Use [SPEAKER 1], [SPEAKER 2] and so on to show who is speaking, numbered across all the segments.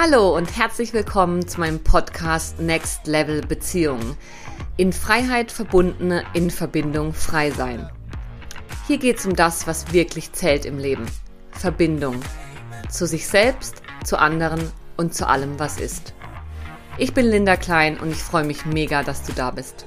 [SPEAKER 1] Hallo und herzlich willkommen zu meinem Podcast Next Level Beziehungen. In Freiheit verbundene, in Verbindung frei sein. Hier geht es um das, was wirklich zählt im Leben. Verbindung. Zu sich selbst, zu anderen und zu allem, was ist. Ich bin Linda Klein und ich freue mich mega, dass du da bist.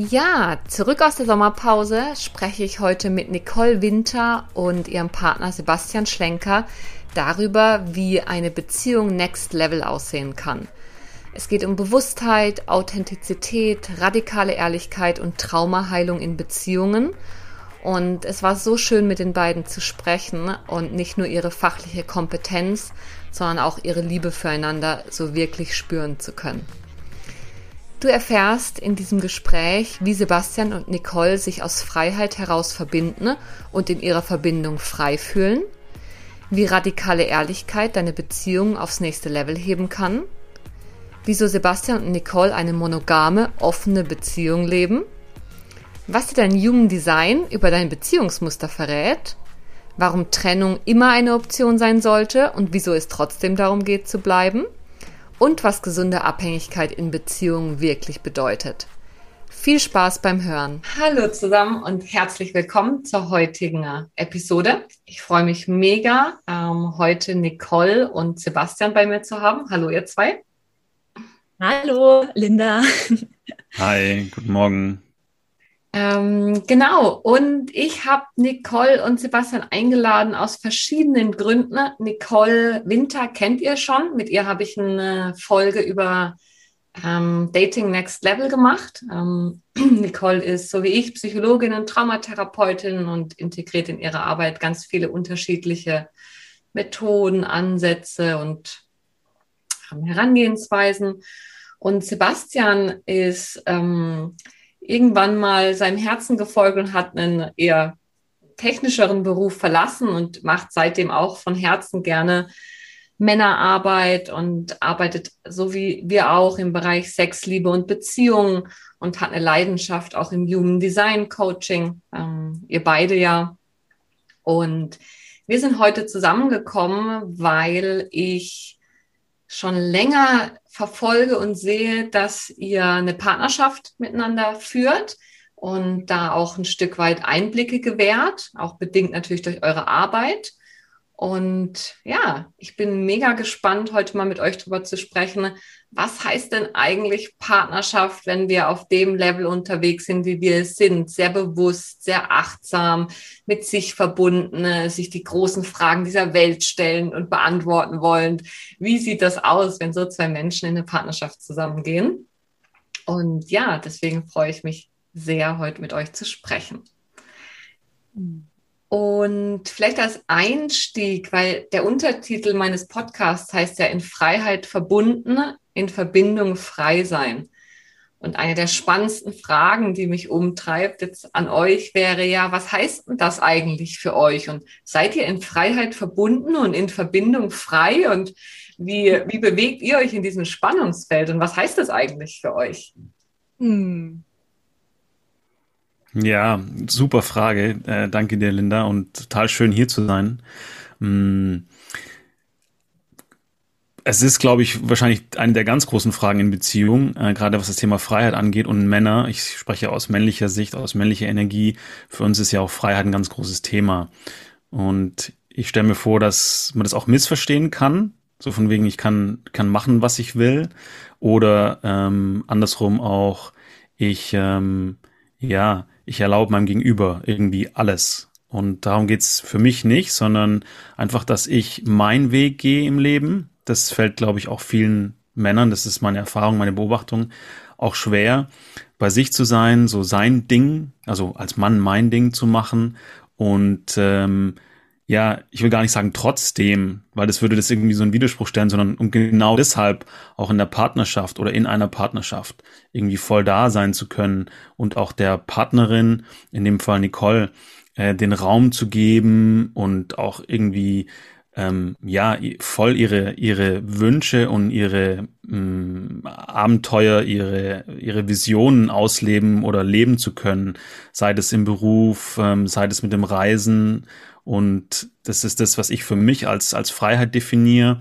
[SPEAKER 1] Ja, zurück aus der Sommerpause spreche ich heute mit Nicole Winter und ihrem Partner Sebastian Schlenker darüber, wie eine Beziehung Next Level aussehen kann. Es geht um Bewusstheit, Authentizität, radikale Ehrlichkeit und Traumaheilung in Beziehungen. Und es war so schön, mit den beiden zu sprechen und nicht nur ihre fachliche Kompetenz, sondern auch ihre Liebe füreinander so wirklich spüren zu können. Du erfährst in diesem Gespräch, wie Sebastian und Nicole sich aus Freiheit heraus verbinden und in ihrer Verbindung frei fühlen, wie radikale Ehrlichkeit deine Beziehung aufs nächste Level heben kann, wieso Sebastian und Nicole eine monogame, offene Beziehung leben, was dir dein Human Design über dein Beziehungsmuster verrät, warum Trennung immer eine Option sein sollte und wieso es trotzdem darum geht zu bleiben – und was gesunde Abhängigkeit in Beziehungen wirklich bedeutet. Viel Spaß beim Hören. Hallo zusammen und herzlich willkommen zur heutigen Episode. Ich freue mich mega, ähm, heute Nicole und Sebastian bei mir zu haben. Hallo ihr zwei.
[SPEAKER 2] Hallo Linda.
[SPEAKER 3] Hi, guten Morgen.
[SPEAKER 1] Ähm, genau, und ich habe Nicole und Sebastian eingeladen aus verschiedenen Gründen. Nicole Winter kennt ihr schon. Mit ihr habe ich eine Folge über ähm, Dating Next Level gemacht. Ähm, Nicole ist, so wie ich, Psychologin und Traumatherapeutin und integriert in ihre Arbeit ganz viele unterschiedliche Methoden, Ansätze und ähm, Herangehensweisen. Und Sebastian ist ähm, irgendwann mal seinem Herzen gefolgt und hat einen eher technischeren Beruf verlassen und macht seitdem auch von Herzen gerne Männerarbeit und arbeitet so wie wir auch im Bereich Sex, Liebe und Beziehungen und hat eine Leidenschaft auch im Human Design Coaching. Ähm, ihr beide ja. Und wir sind heute zusammengekommen, weil ich schon länger verfolge und sehe, dass ihr eine Partnerschaft miteinander führt und da auch ein Stück weit Einblicke gewährt, auch bedingt natürlich durch eure Arbeit. Und ja, ich bin mega gespannt, heute mal mit euch darüber zu sprechen, was heißt denn eigentlich Partnerschaft, wenn wir auf dem Level unterwegs sind, wie wir es sind? Sehr bewusst, sehr achtsam, mit sich verbunden, sich die großen Fragen dieser Welt stellen und beantworten wollen. Wie sieht das aus, wenn so zwei Menschen in eine Partnerschaft zusammengehen? Und ja, deswegen freue ich mich sehr, heute mit euch zu sprechen. Und vielleicht als Einstieg, weil der Untertitel meines Podcasts heißt ja in Freiheit verbunden, in Verbindung frei sein. Und eine der spannendsten Fragen, die mich umtreibt jetzt an euch, wäre ja, was heißt denn das eigentlich für euch? Und seid ihr in Freiheit verbunden und in Verbindung frei? Und wie, wie bewegt ihr euch in diesem Spannungsfeld? Und was heißt das eigentlich für euch? Hm.
[SPEAKER 3] Ja, super Frage. Äh, danke dir, Linda, und total schön hier zu sein. Hm es ist, glaube ich, wahrscheinlich eine der ganz großen Fragen in Beziehungen, äh, gerade was das Thema Freiheit angeht. Und Männer, ich spreche aus männlicher Sicht, aus männlicher Energie, für uns ist ja auch Freiheit ein ganz großes Thema. Und ich stelle mir vor, dass man das auch missverstehen kann. So von wegen, ich kann, kann machen, was ich will. Oder ähm, andersrum auch, ich, ähm, ja, ich erlaube meinem Gegenüber irgendwie alles. Und darum geht's für mich nicht, sondern einfach, dass ich meinen Weg gehe im Leben das fällt, glaube ich, auch vielen Männern, das ist meine Erfahrung, meine Beobachtung, auch schwer, bei sich zu sein, so sein Ding, also als Mann mein Ding zu machen und ähm, ja, ich will gar nicht sagen trotzdem, weil das würde das irgendwie so einen Widerspruch stellen, sondern um genau deshalb auch in der Partnerschaft oder in einer Partnerschaft irgendwie voll da sein zu können und auch der Partnerin, in dem Fall Nicole, äh, den Raum zu geben und auch irgendwie ähm, ja voll ihre ihre Wünsche und ihre mh, mm, Abenteuer, ihre ihre Visionen ausleben oder leben zu können, sei es im Beruf, ähm, sei es mit dem Reisen und das ist das, was ich für mich als als Freiheit definiere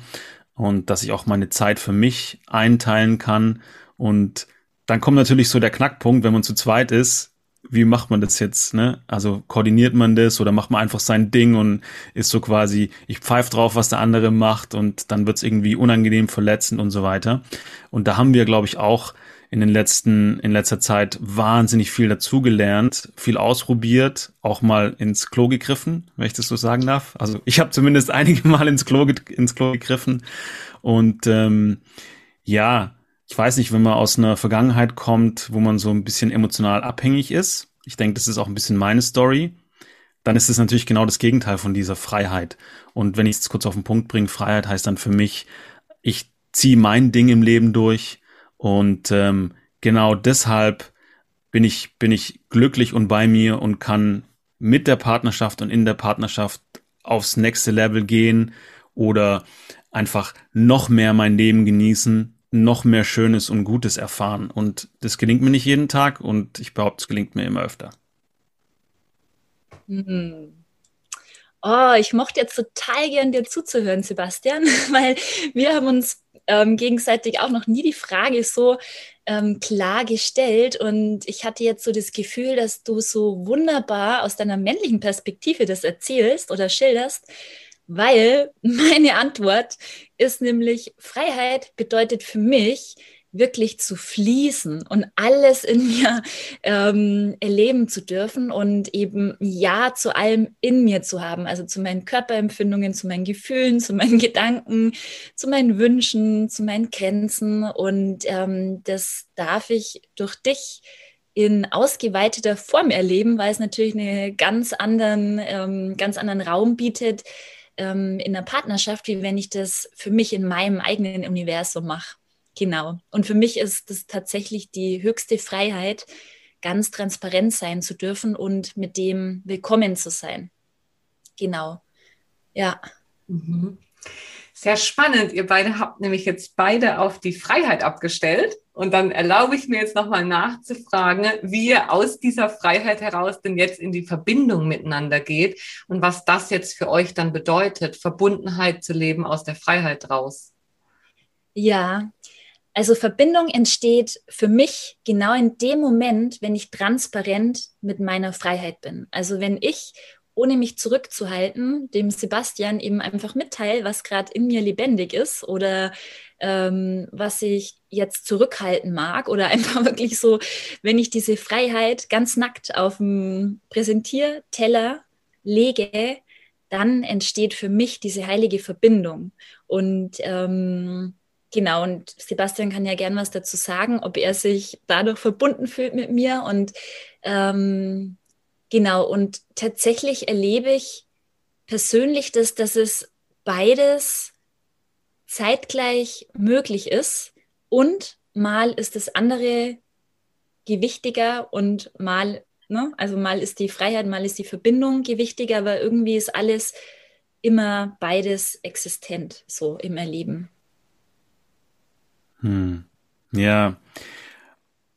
[SPEAKER 3] und dass ich auch meine Zeit für mich einteilen kann und dann kommt natürlich so der Knackpunkt, wenn man zu zweit ist, wie macht man das jetzt, ne? Also koordiniert man das oder macht man einfach sein Ding und ist so quasi, ich pfeife drauf, was der andere macht und dann wird's irgendwie unangenehm verletzend und so weiter. Und da haben wir, glaube ich, auch in den letzten, in letzter Zeit wahnsinnig viel dazugelernt, viel ausprobiert, auch mal ins Klo gegriffen, wenn ich das so sagen darf. Also ich habe zumindest einige Mal ins Klo, ins Klo gegriffen und ähm, ja, ich weiß nicht, wenn man aus einer Vergangenheit kommt, wo man so ein bisschen emotional abhängig ist, ich denke, das ist auch ein bisschen meine Story, dann ist es natürlich genau das Gegenteil von dieser Freiheit. Und wenn ich es kurz auf den Punkt bringe, Freiheit heißt dann für mich, ich ziehe mein Ding im Leben durch und ähm, genau deshalb bin ich, bin ich glücklich und bei mir und kann mit der Partnerschaft und in der Partnerschaft aufs nächste Level gehen oder einfach noch mehr mein Leben genießen noch mehr Schönes und Gutes erfahren. Und das gelingt mir nicht jeden Tag und ich behaupte, es gelingt mir immer öfter.
[SPEAKER 2] Hm. Oh, ich mochte jetzt total gern dir zuzuhören, Sebastian, weil wir haben uns ähm, gegenseitig auch noch nie die Frage so ähm, klar gestellt. Und ich hatte jetzt so das Gefühl, dass du so wunderbar aus deiner männlichen Perspektive das erzählst oder schilderst, weil meine Antwort ist nämlich, Freiheit bedeutet für mich, wirklich zu fließen und alles in mir ähm, erleben zu dürfen und eben Ja zu allem in mir zu haben, also zu meinen Körperempfindungen, zu meinen Gefühlen, zu meinen Gedanken, zu meinen Wünschen, zu meinen Grenzen und ähm, das darf ich durch dich in ausgeweiteter Form erleben, weil es natürlich einen ganz anderen, ähm, ganz anderen Raum bietet, ähm, in der Partnerschaft, wie wenn ich das für mich in meinem eigenen Universum mache. Genau. Und für mich ist das tatsächlich die höchste Freiheit, ganz transparent sein zu dürfen und mit dem willkommen zu sein. Genau. Ja.
[SPEAKER 1] Mhm. Sehr spannend. Ihr beide habt nämlich jetzt beide auf die Freiheit abgestellt. Und dann erlaube ich mir jetzt nochmal nachzufragen, wie ihr aus dieser Freiheit heraus denn jetzt in die Verbindung miteinander geht und was das jetzt für euch dann bedeutet, Verbundenheit zu leben aus der Freiheit raus.
[SPEAKER 2] Ja, also Verbindung entsteht für mich genau in dem Moment, wenn ich transparent mit meiner Freiheit bin. Also wenn ich ohne mich zurückzuhalten, dem Sebastian eben einfach mitteile, was gerade in mir lebendig ist oder ähm, was ich jetzt zurückhalten mag oder einfach wirklich so, wenn ich diese Freiheit ganz nackt auf dem Präsentierteller lege, dann entsteht für mich diese heilige Verbindung. Und ähm, genau, und Sebastian kann ja gern was dazu sagen, ob er sich dadurch verbunden fühlt mit mir und ähm, Genau, und tatsächlich erlebe ich persönlich, dass, dass es beides zeitgleich möglich ist und mal ist das andere gewichtiger und mal, ne, also mal ist die Freiheit, mal ist die Verbindung gewichtiger, aber irgendwie ist alles immer beides existent, so im Erleben.
[SPEAKER 3] Hm. Ja,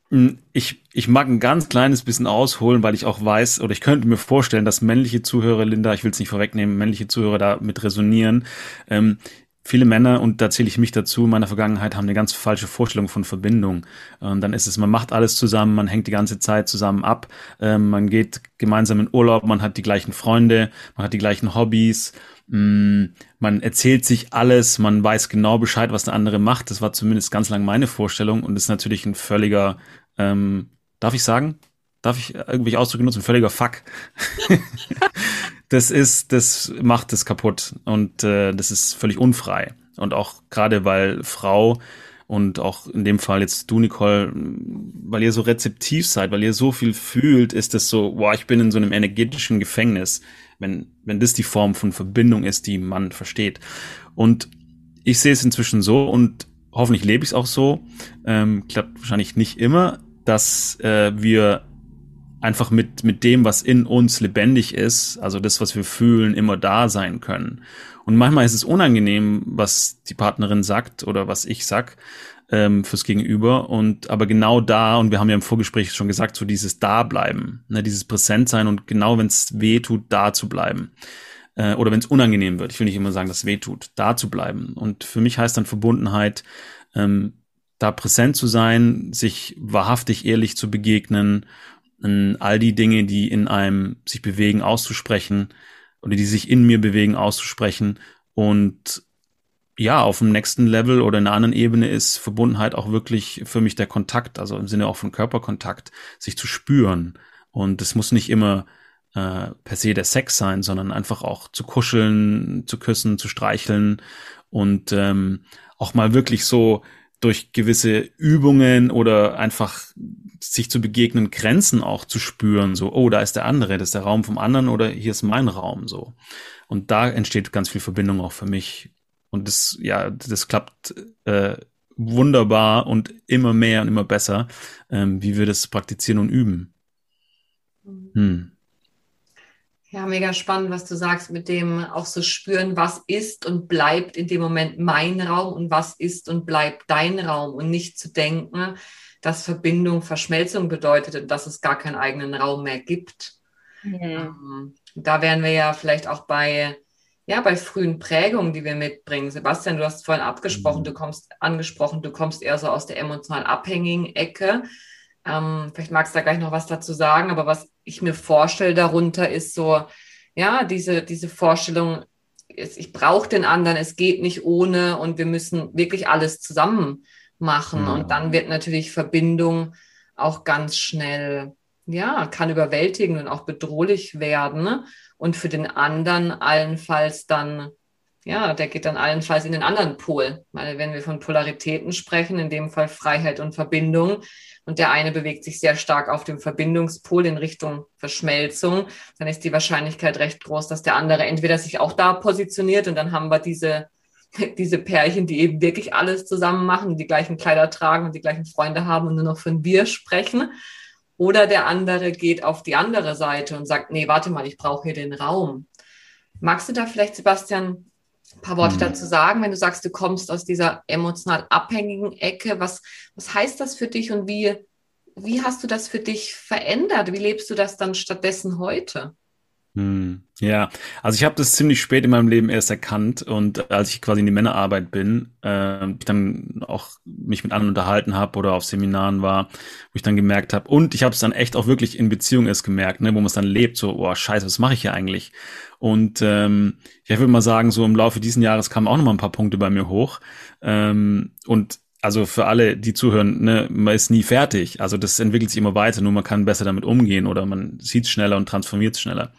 [SPEAKER 3] hm, ich, ich mag ein ganz kleines bisschen ausholen, weil ich auch weiß, oder ich könnte mir vorstellen, dass männliche Zuhörer, Linda, ich will es nicht vorwegnehmen, männliche Zuhörer da mit resonieren. Ähm, viele Männer, und da zähle ich mich dazu, in meiner Vergangenheit haben eine ganz falsche Vorstellung von Verbindung. Und dann ist es, man macht alles zusammen, man hängt die ganze Zeit zusammen ab, ähm, man geht gemeinsam in Urlaub, man hat die gleichen Freunde, man hat die gleichen Hobbys, mm, man erzählt sich alles, man weiß genau Bescheid, was der andere macht. Das war zumindest ganz lang meine Vorstellung und ist natürlich ein völliger ähm, darf ich sagen? Darf ich irgendwelche Ausdrücke nutzen? Völliger Fuck. das ist, das macht es kaputt und äh, das ist völlig unfrei. Und auch gerade weil Frau und auch in dem Fall jetzt du, Nicole, weil ihr so rezeptiv seid, weil ihr so viel fühlt, ist es so, boah, ich bin in so einem energetischen Gefängnis, wenn, wenn das die Form von Verbindung ist, die man versteht. Und ich sehe es inzwischen so und hoffentlich lebe ich es auch so, ähm, klappt wahrscheinlich nicht immer, dass äh, wir einfach mit, mit dem, was in uns lebendig ist, also das, was wir fühlen, immer da sein können. Und manchmal ist es unangenehm, was die Partnerin sagt oder was ich sag ähm, fürs Gegenüber. Und aber genau da, und wir haben ja im Vorgespräch schon gesagt, so dieses Dableiben, ne, dieses Präsentsein und genau wenn es weh tut, da zu bleiben. Äh, oder wenn es unangenehm wird, ich will nicht immer sagen, dass es weh tut, da zu bleiben. Und für mich heißt dann Verbundenheit, ähm, da präsent zu sein, sich wahrhaftig ehrlich zu begegnen, all die Dinge, die in einem sich bewegen, auszusprechen oder die sich in mir bewegen, auszusprechen und ja, auf dem nächsten Level oder in einer anderen Ebene ist Verbundenheit auch wirklich für mich der Kontakt, also im Sinne auch von Körperkontakt, sich zu spüren. Und es muss nicht immer äh, per se der Sex sein, sondern einfach auch zu kuscheln, zu küssen, zu streicheln und ähm, auch mal wirklich so durch gewisse Übungen oder einfach sich zu begegnen, Grenzen auch zu spüren, so, oh, da ist der andere, das ist der Raum vom anderen oder hier ist mein Raum, so. Und da entsteht ganz viel Verbindung auch für mich. Und das, ja, das klappt äh, wunderbar und immer mehr und immer besser, ähm, wie wir das praktizieren und üben.
[SPEAKER 1] Mhm. Hm. Ja, mega spannend, was du sagst, mit dem auch so spüren, was ist und bleibt in dem Moment mein Raum und was ist und bleibt dein Raum und nicht zu denken, dass Verbindung Verschmelzung bedeutet und dass es gar keinen eigenen Raum mehr gibt. Mhm. Da wären wir ja vielleicht auch bei, ja, bei frühen Prägungen, die wir mitbringen. Sebastian, du hast vorhin abgesprochen, mhm. du kommst angesprochen, du kommst eher so aus der emotional abhängigen Ecke. Ähm, vielleicht magst du da gleich noch was dazu sagen, aber was ich mir vorstelle darunter ist so, ja, diese, diese Vorstellung, ich brauche den anderen, es geht nicht ohne und wir müssen wirklich alles zusammen machen. Mhm. Und dann wird natürlich Verbindung auch ganz schnell, ja, kann überwältigen und auch bedrohlich werden. Und für den anderen allenfalls dann, ja, der geht dann allenfalls in den anderen Pol. Weil wenn wir von Polaritäten sprechen, in dem Fall Freiheit und Verbindung, und der eine bewegt sich sehr stark auf dem Verbindungspol in Richtung Verschmelzung, dann ist die Wahrscheinlichkeit recht groß, dass der andere entweder sich auch da positioniert und dann haben wir diese, diese Pärchen, die eben wirklich alles zusammen machen, die gleichen Kleider tragen und die gleichen Freunde haben und nur noch von wir sprechen. Oder der andere geht auf die andere Seite und sagt, nee, warte mal, ich brauche hier den Raum. Magst du da vielleicht, Sebastian, ein paar Worte mhm. dazu sagen, wenn du sagst, du kommst aus dieser emotional abhängigen Ecke. Was, was heißt das für dich und wie, wie hast du das für dich verändert? Wie lebst du das dann stattdessen heute?
[SPEAKER 3] Hm, ja, also ich habe das ziemlich spät in meinem Leben erst erkannt und als ich quasi in die Männerarbeit bin, äh, ich dann auch mich mit anderen unterhalten habe oder auf Seminaren war, wo ich dann gemerkt habe und ich habe es dann echt auch wirklich in Beziehung erst gemerkt, ne, wo man es dann lebt, so, oh Scheiße, was mache ich hier eigentlich? Und ähm, ich würde mal sagen, so im Laufe dieses Jahres kamen auch noch mal ein paar Punkte bei mir hoch ähm, und also für alle, die zuhören, ne, man ist nie fertig. Also das entwickelt sich immer weiter, nur man kann besser damit umgehen oder man sieht schneller und transformiert schneller.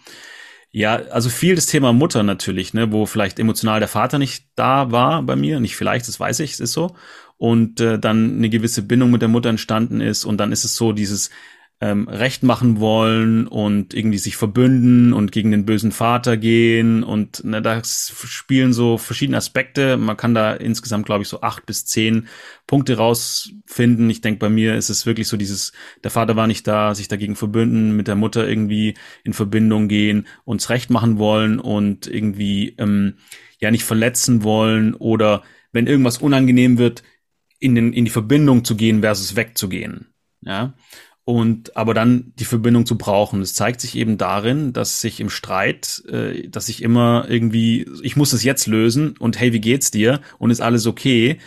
[SPEAKER 3] Ja, also viel das Thema Mutter natürlich, ne, wo vielleicht emotional der Vater nicht da war bei mir, nicht vielleicht, das weiß ich, es ist so. Und äh, dann eine gewisse Bindung mit der Mutter entstanden ist und dann ist es so dieses ähm, recht machen wollen und irgendwie sich verbünden und gegen den bösen Vater gehen und ne, da spielen so verschiedene Aspekte. Man kann da insgesamt, glaube ich, so acht bis zehn Punkte rausfinden. Ich denke, bei mir ist es wirklich so dieses, der Vater war nicht da, sich dagegen verbünden, mit der Mutter irgendwie in Verbindung gehen, uns recht machen wollen und irgendwie ähm, ja nicht verletzen wollen oder wenn irgendwas unangenehm wird, in, den, in die Verbindung zu gehen versus wegzugehen. Ja, und aber dann die Verbindung zu brauchen. Es zeigt sich eben darin, dass sich im Streit, äh, dass ich immer irgendwie, ich muss es jetzt lösen und hey, wie geht's dir? Und ist alles okay?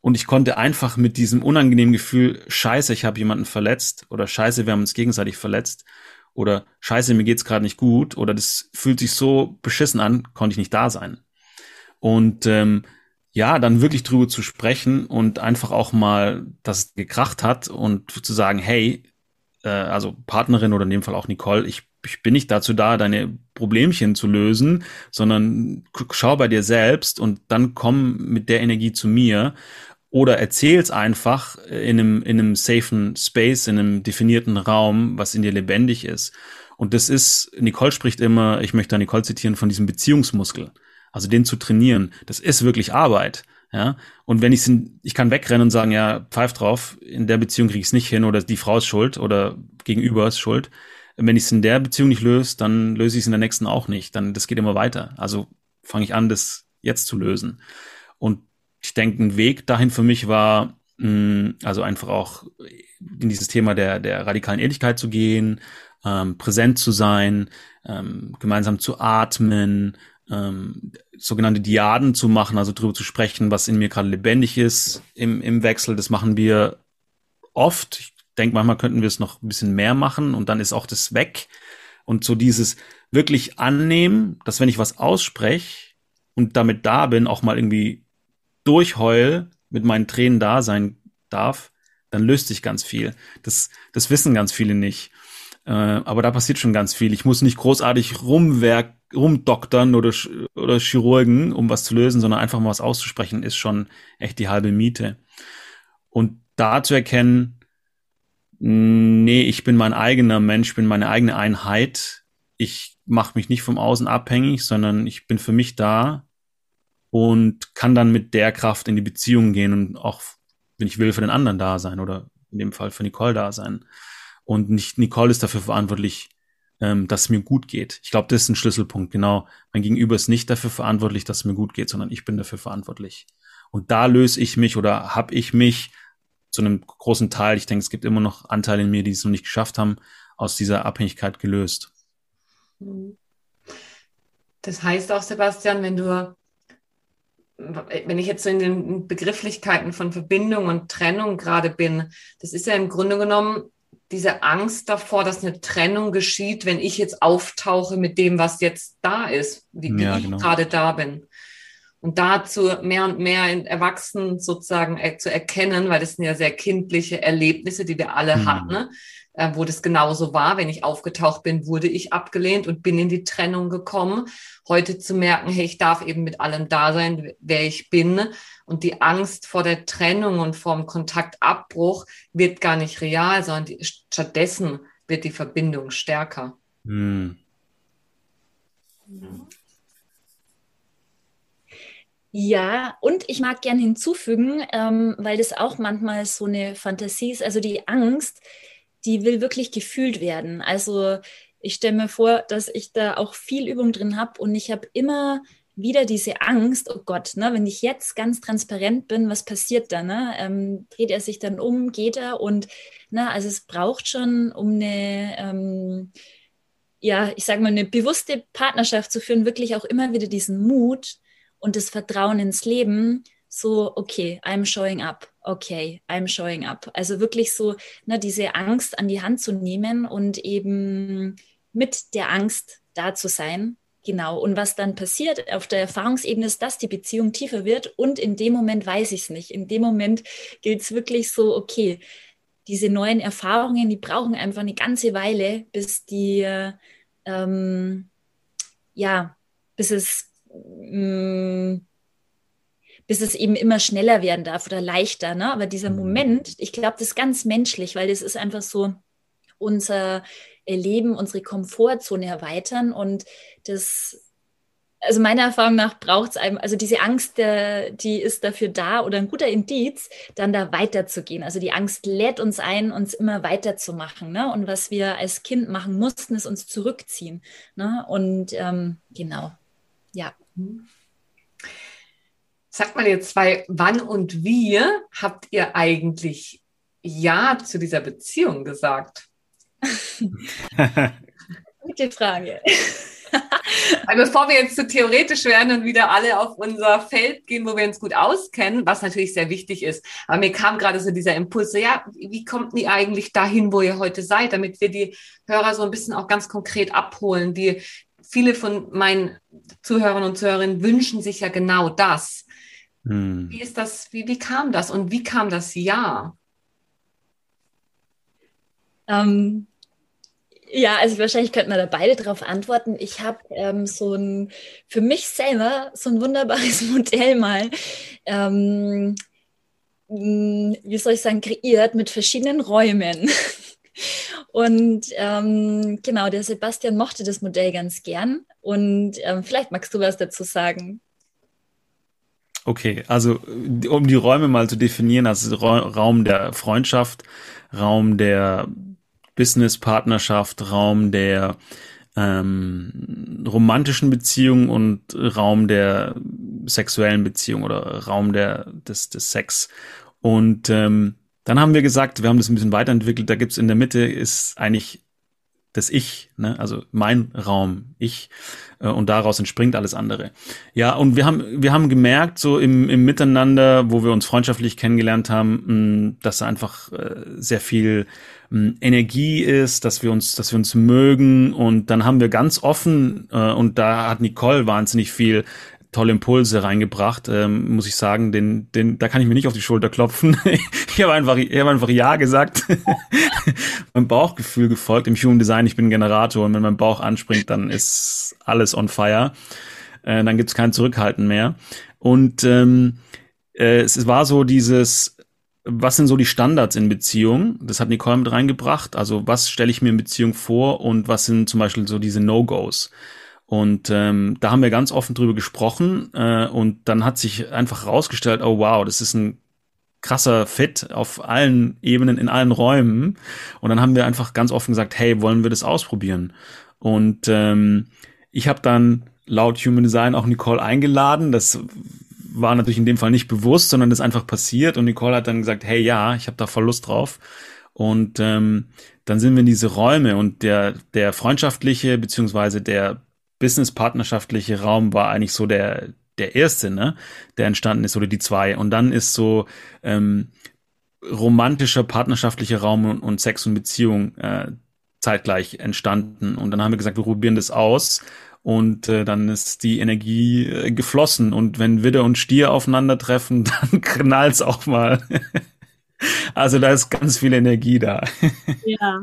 [SPEAKER 3] Und ich konnte einfach mit diesem unangenehmen Gefühl, scheiße, ich habe jemanden verletzt oder scheiße, wir haben uns gegenseitig verletzt oder scheiße, mir geht's gerade nicht gut oder das fühlt sich so beschissen an, konnte ich nicht da sein. Und ähm, ja, dann wirklich drüber zu sprechen und einfach auch mal, dass es gekracht hat und zu sagen, hey, äh, also Partnerin oder in dem Fall auch Nicole, ich, ich bin nicht dazu da, deine Problemchen zu lösen, sondern schau bei dir selbst und dann komm mit der Energie zu mir oder erzähl's einfach in einem, in einem safen Space, in einem definierten Raum, was in dir lebendig ist. Und das ist, Nicole spricht immer, ich möchte Nicole zitieren, von diesem Beziehungsmuskel. Also den zu trainieren. Das ist wirklich Arbeit. Ja, und wenn ich ich kann wegrennen und sagen, ja, pfeif drauf, in der Beziehung kriege ich es nicht hin oder die Frau ist schuld oder gegenüber ist schuld. wenn ich es in der Beziehung nicht löse, dann löse ich es in der nächsten auch nicht. Dann das geht immer weiter. Also fange ich an, das jetzt zu lösen. Und ich denke, ein Weg dahin für mich war, mh, mm, also einfach auch in dieses Thema der, der radikalen Ehrlichkeit zu gehen, ähm, präsent zu sein, ähm, gemeinsam zu atmen, ähm, sogenannte Diaden zu machen, also darüber zu sprechen, was in mir gerade lebendig ist im, im Wechsel. Das machen wir oft. Ich denke, manchmal könnten wir es noch ein bisschen mehr machen und dann ist auch das weg. Und so dieses wirklich annehmen, dass wenn ich was ausspreche und damit da bin, auch mal irgendwie durchheul, mit meinen Tränen da sein darf, dann löst sich ganz viel. Das, das wissen ganz viele nicht. Äh, aber da passiert schon ganz viel. Ich muss nicht großartig rumwerk, rumdoktern oder, oder Chirurgen, um was zu lösen, sondern einfach mal was auszusprechen, ist schon echt die halbe Miete. Und da zu erkennen, nee, ich bin mein eigener Mensch, bin meine eigene Einheit. Ich mache mich nicht vom Außen abhängig, sondern ich bin für mich da und kann dann mit der Kraft in die Beziehung gehen und auch, wenn ich will, für den anderen da sein oder in dem Fall für Nicole da sein. Und nicht Nicole ist dafür verantwortlich, ähm, dass es mir gut geht. Ich glaube, das ist ein Schlüsselpunkt. Genau. Mein Gegenüber ist nicht dafür verantwortlich, dass es mir gut geht, sondern ich bin dafür verantwortlich. Und da löse ich mich oder habe ich mich zu einem großen Teil, ich denke, es gibt immer noch Anteile in mir, die es noch nicht geschafft haben, aus dieser Abhängigkeit gelöst.
[SPEAKER 1] Das heißt auch, Sebastian, wenn du, wenn ich jetzt so in den Begrifflichkeiten von Verbindung und Trennung gerade bin, das ist ja im Grunde genommen diese Angst davor, dass eine Trennung geschieht, wenn ich jetzt auftauche mit dem, was jetzt da ist, wie, ja, ich genau. gerade da bin und dazu mehr und mehr in Erwachsenen sozusagen äh, zu erkennen, weil das sind ja sehr kindliche Erlebnisse, die wir alle mhm. hatten, ne? Äh, wo das genauso war. Wenn ich aufgetaucht bin, wurde ich abgelehnt und bin in die Trennung gekommen. Heute zu merken, hey, ich darf eben mit allem da sein, wer ich bin. Und die Angst vor der Trennung und vor dem Kontaktabbruch wird gar nicht real, sondern die, stattdessen wird die Verbindung stärker. Mhm.
[SPEAKER 2] Ja, und ich mag gern hinzufügen, ähm, weil das auch manchmal so eine Fantasie ist, also die Angst, die will wirklich gefühlt werden. Also ich stelle mir vor, dass ich da auch viel Übung drin habe und ich habe immer wieder diese Angst, oh Gott, ne, wenn ich jetzt ganz transparent bin, was passiert da? Ne? Ähm, dreht er sich dann um, geht er? Und ne, also es braucht schon, um eine, ähm, ja, ich sage mal, eine bewusste Partnerschaft zu führen, wirklich auch immer wieder diesen Mut, und das Vertrauen ins Leben, so, okay, I'm showing up, okay, I'm showing up. Also wirklich so, ne, diese Angst an die Hand zu nehmen und eben mit der Angst da zu sein. Genau. Und was dann passiert auf der Erfahrungsebene ist, dass die Beziehung tiefer wird und in dem Moment weiß ich es nicht. In dem Moment gilt es wirklich so, okay, diese neuen Erfahrungen, die brauchen einfach eine ganze Weile, bis die, ähm, ja, bis es Mm, bis es eben immer schneller werden darf oder leichter. Ne? Aber dieser mhm. Moment, ich glaube, das ist ganz menschlich, weil das ist einfach so unser Leben, unsere Komfortzone erweitern und das also meiner Erfahrung nach braucht es einem, also diese Angst, der, die ist dafür da oder ein guter Indiz, dann da weiterzugehen. Also die Angst lädt uns ein, uns immer weiterzumachen. Ne? Und was wir als Kind machen mussten, ist uns zurückziehen. Ne? Und ähm, genau, ja.
[SPEAKER 1] Sagt mal jetzt zwei, wann und wie habt ihr eigentlich Ja zu dieser Beziehung gesagt?
[SPEAKER 2] Gute Frage.
[SPEAKER 1] Aber bevor wir jetzt zu theoretisch werden und wieder alle auf unser Feld gehen, wo wir uns gut auskennen, was natürlich sehr wichtig ist. Aber mir kam gerade so dieser Impuls, ja, wie kommt ihr eigentlich dahin, wo ihr heute seid, damit wir die Hörer so ein bisschen auch ganz konkret abholen, die viele von meinen Zuhörern und Zuhörerinnen wünschen sich ja genau das. Hm. Wie ist das, wie, wie kam das und wie kam das Ja?
[SPEAKER 2] Ähm, ja, also wahrscheinlich könnten wir da beide darauf antworten. Ich habe ähm, so ein, für mich selber so ein wunderbares Modell mal, ähm, wie soll ich sagen, kreiert mit verschiedenen Räumen. Und ähm, genau, der Sebastian mochte das Modell ganz gern. Und ähm, vielleicht magst du was dazu sagen.
[SPEAKER 3] Okay, also um die Räume mal zu definieren, also Raum der Freundschaft, Raum der Business-Partnerschaft, Raum der ähm, romantischen Beziehung und Raum der sexuellen Beziehung oder Raum der des, des Sex. Und ähm, dann haben wir gesagt, wir haben das ein bisschen weiterentwickelt. Da gibt's in der Mitte ist eigentlich das Ich, ne? also mein Raum, ich, äh, und daraus entspringt alles andere. Ja, und wir haben, wir haben gemerkt, so im, im Miteinander, wo wir uns freundschaftlich kennengelernt haben, mh, dass da einfach äh, sehr viel mh, Energie ist, dass wir uns, dass wir uns mögen und dann haben wir ganz offen äh, und da hat Nicole wahnsinnig viel tolle Impulse reingebracht, ähm, muss ich sagen. Den, den, da kann ich mir nicht auf die Schulter klopfen. ich habe einfach, ich habe einfach ja gesagt. mein Bauchgefühl gefolgt im Human Design. Ich bin Generator und wenn mein Bauch anspringt, dann ist alles on fire. Äh, dann gibt's kein Zurückhalten mehr. Und ähm, äh, es war so dieses, was sind so die Standards in Beziehung? Das hat Nicole mit reingebracht. Also was stelle ich mir in Beziehung vor und was sind zum Beispiel so diese No-Gos? Und ähm, da haben wir ganz offen drüber gesprochen äh, und dann hat sich einfach herausgestellt, oh wow, das ist ein krasser Fit auf allen Ebenen, in allen Räumen. Und dann haben wir einfach ganz offen gesagt, hey, wollen wir das ausprobieren? Und ähm, ich habe dann laut Human Design auch Nicole eingeladen. Das war natürlich in dem Fall nicht bewusst, sondern das einfach passiert. Und Nicole hat dann gesagt, hey, ja, ich habe da voll Lust drauf. Und ähm, dann sind wir in diese Räume und der, der freundschaftliche beziehungsweise der business-partnerschaftliche Raum war eigentlich so der, der erste, ne, der entstanden ist, oder die zwei. Und dann ist so ähm, romantischer, partnerschaftlicher Raum und, und Sex und Beziehung äh, zeitgleich entstanden. Und dann haben wir gesagt, wir probieren das aus. Und äh, dann ist die Energie äh, geflossen. Und wenn Widder und Stier aufeinandertreffen, dann knallt's auch mal. also da ist ganz viel Energie da.
[SPEAKER 2] ja,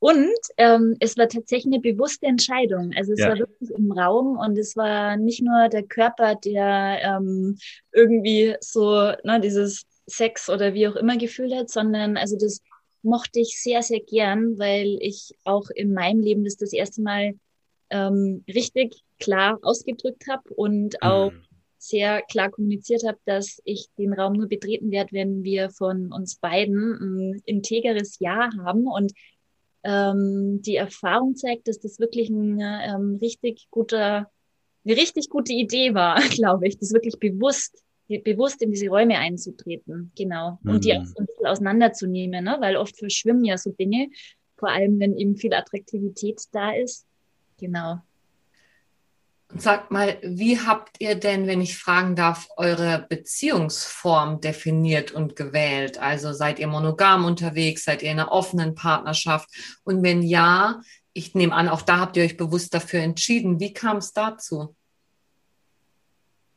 [SPEAKER 2] und ähm, es war tatsächlich eine bewusste Entscheidung. Also es ja. war wirklich im Raum und es war nicht nur der Körper, der ähm, irgendwie so ne, dieses Sex oder wie auch immer gefühlt hat, sondern also das mochte ich sehr, sehr gern, weil ich auch in meinem Leben das das erste Mal ähm, richtig klar ausgedrückt habe und auch mhm. sehr klar kommuniziert habe, dass ich den Raum nur betreten werde, wenn wir von uns beiden ein integres Ja haben und ähm, die Erfahrung zeigt, dass das wirklich ein ähm, richtig guter, eine richtig gute Idee war, glaube ich, das wirklich bewusst, bewusst in diese Räume einzutreten, genau, mhm. und die auch so ein bisschen auseinanderzunehmen, ne? weil oft verschwimmen ja so Dinge, vor allem wenn eben viel Attraktivität da ist, genau.
[SPEAKER 1] Sag mal, wie habt ihr denn, wenn ich fragen darf, eure Beziehungsform definiert und gewählt? Also seid ihr monogam unterwegs? Seid ihr in einer offenen Partnerschaft? Und wenn ja, ich nehme an, auch da habt ihr euch bewusst dafür entschieden. Wie kam es dazu?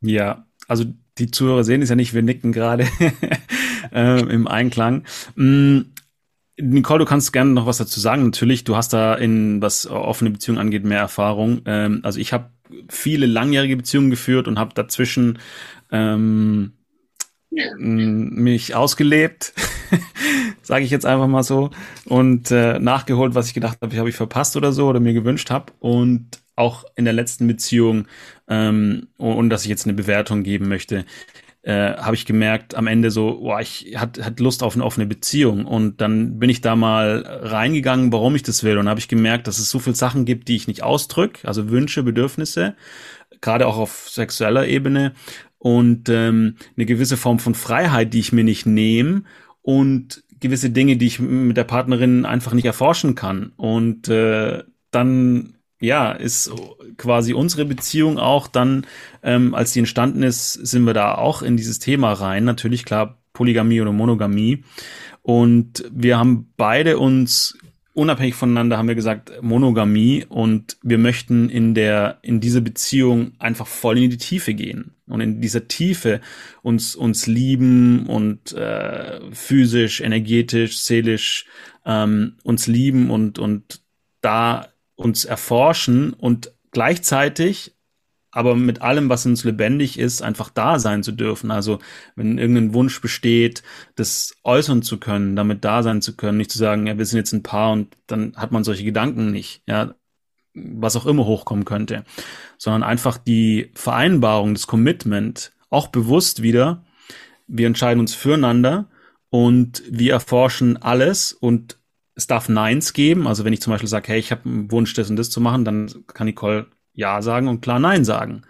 [SPEAKER 3] Ja, also die Zuhörer sehen es ja nicht, wir nicken gerade äh, im Einklang. Mm, Nicole, du kannst gerne noch was dazu sagen. Natürlich, du hast da in was offene Beziehungen angeht mehr Erfahrung. Ähm, also ich habe viele langjährige Beziehungen geführt und habe dazwischen ähm, mich ausgelebt, sage ich jetzt einfach mal so, und äh, nachgeholt, was ich gedacht habe, ich habe ich verpasst oder so oder mir gewünscht habe. Und auch in der letzten Beziehung, ähm, und dass ich jetzt eine Bewertung geben möchte, äh, habe ich gemerkt am Ende so, boah, ich hat, hat Lust auf eine offene Beziehung. Und dann bin ich da mal reingegangen, warum ich das will. Und habe ich gemerkt, dass es so viele Sachen gibt, die ich nicht ausdrück, also Wünsche, Bedürfnisse, gerade auch auf sexueller Ebene. Und ähm, eine gewisse Form von Freiheit, die ich mir nicht nehme und gewisse Dinge, die ich mit der Partnerin einfach nicht erforschen kann. Und äh, dann ja, ist quasi unsere Beziehung auch dann, ähm, als die entstanden ist, sind wir da auch in dieses Thema rein. Natürlich klar, Polygamie oder Monogamie. Und wir haben beide uns unabhängig voneinander haben wir gesagt Monogamie und wir möchten in der in diese Beziehung einfach voll in die Tiefe gehen und in dieser Tiefe uns uns lieben und äh, physisch, energetisch, seelisch ähm, uns lieben und und da uns erforschen und gleichzeitig aber mit allem, was uns lebendig ist, einfach da sein zu dürfen. Also wenn irgendein Wunsch besteht, das äußern zu können, damit da sein zu können, nicht zu sagen, ja, wir sind jetzt ein Paar und dann hat man solche Gedanken nicht, ja, was auch immer hochkommen könnte, sondern einfach die Vereinbarung, das Commitment, auch bewusst wieder, wir entscheiden uns füreinander und wir erforschen alles und es darf Neins geben. Also wenn ich zum Beispiel sage, hey, ich habe einen Wunsch, das und das zu machen, dann kann Nicole Ja sagen und klar Nein sagen.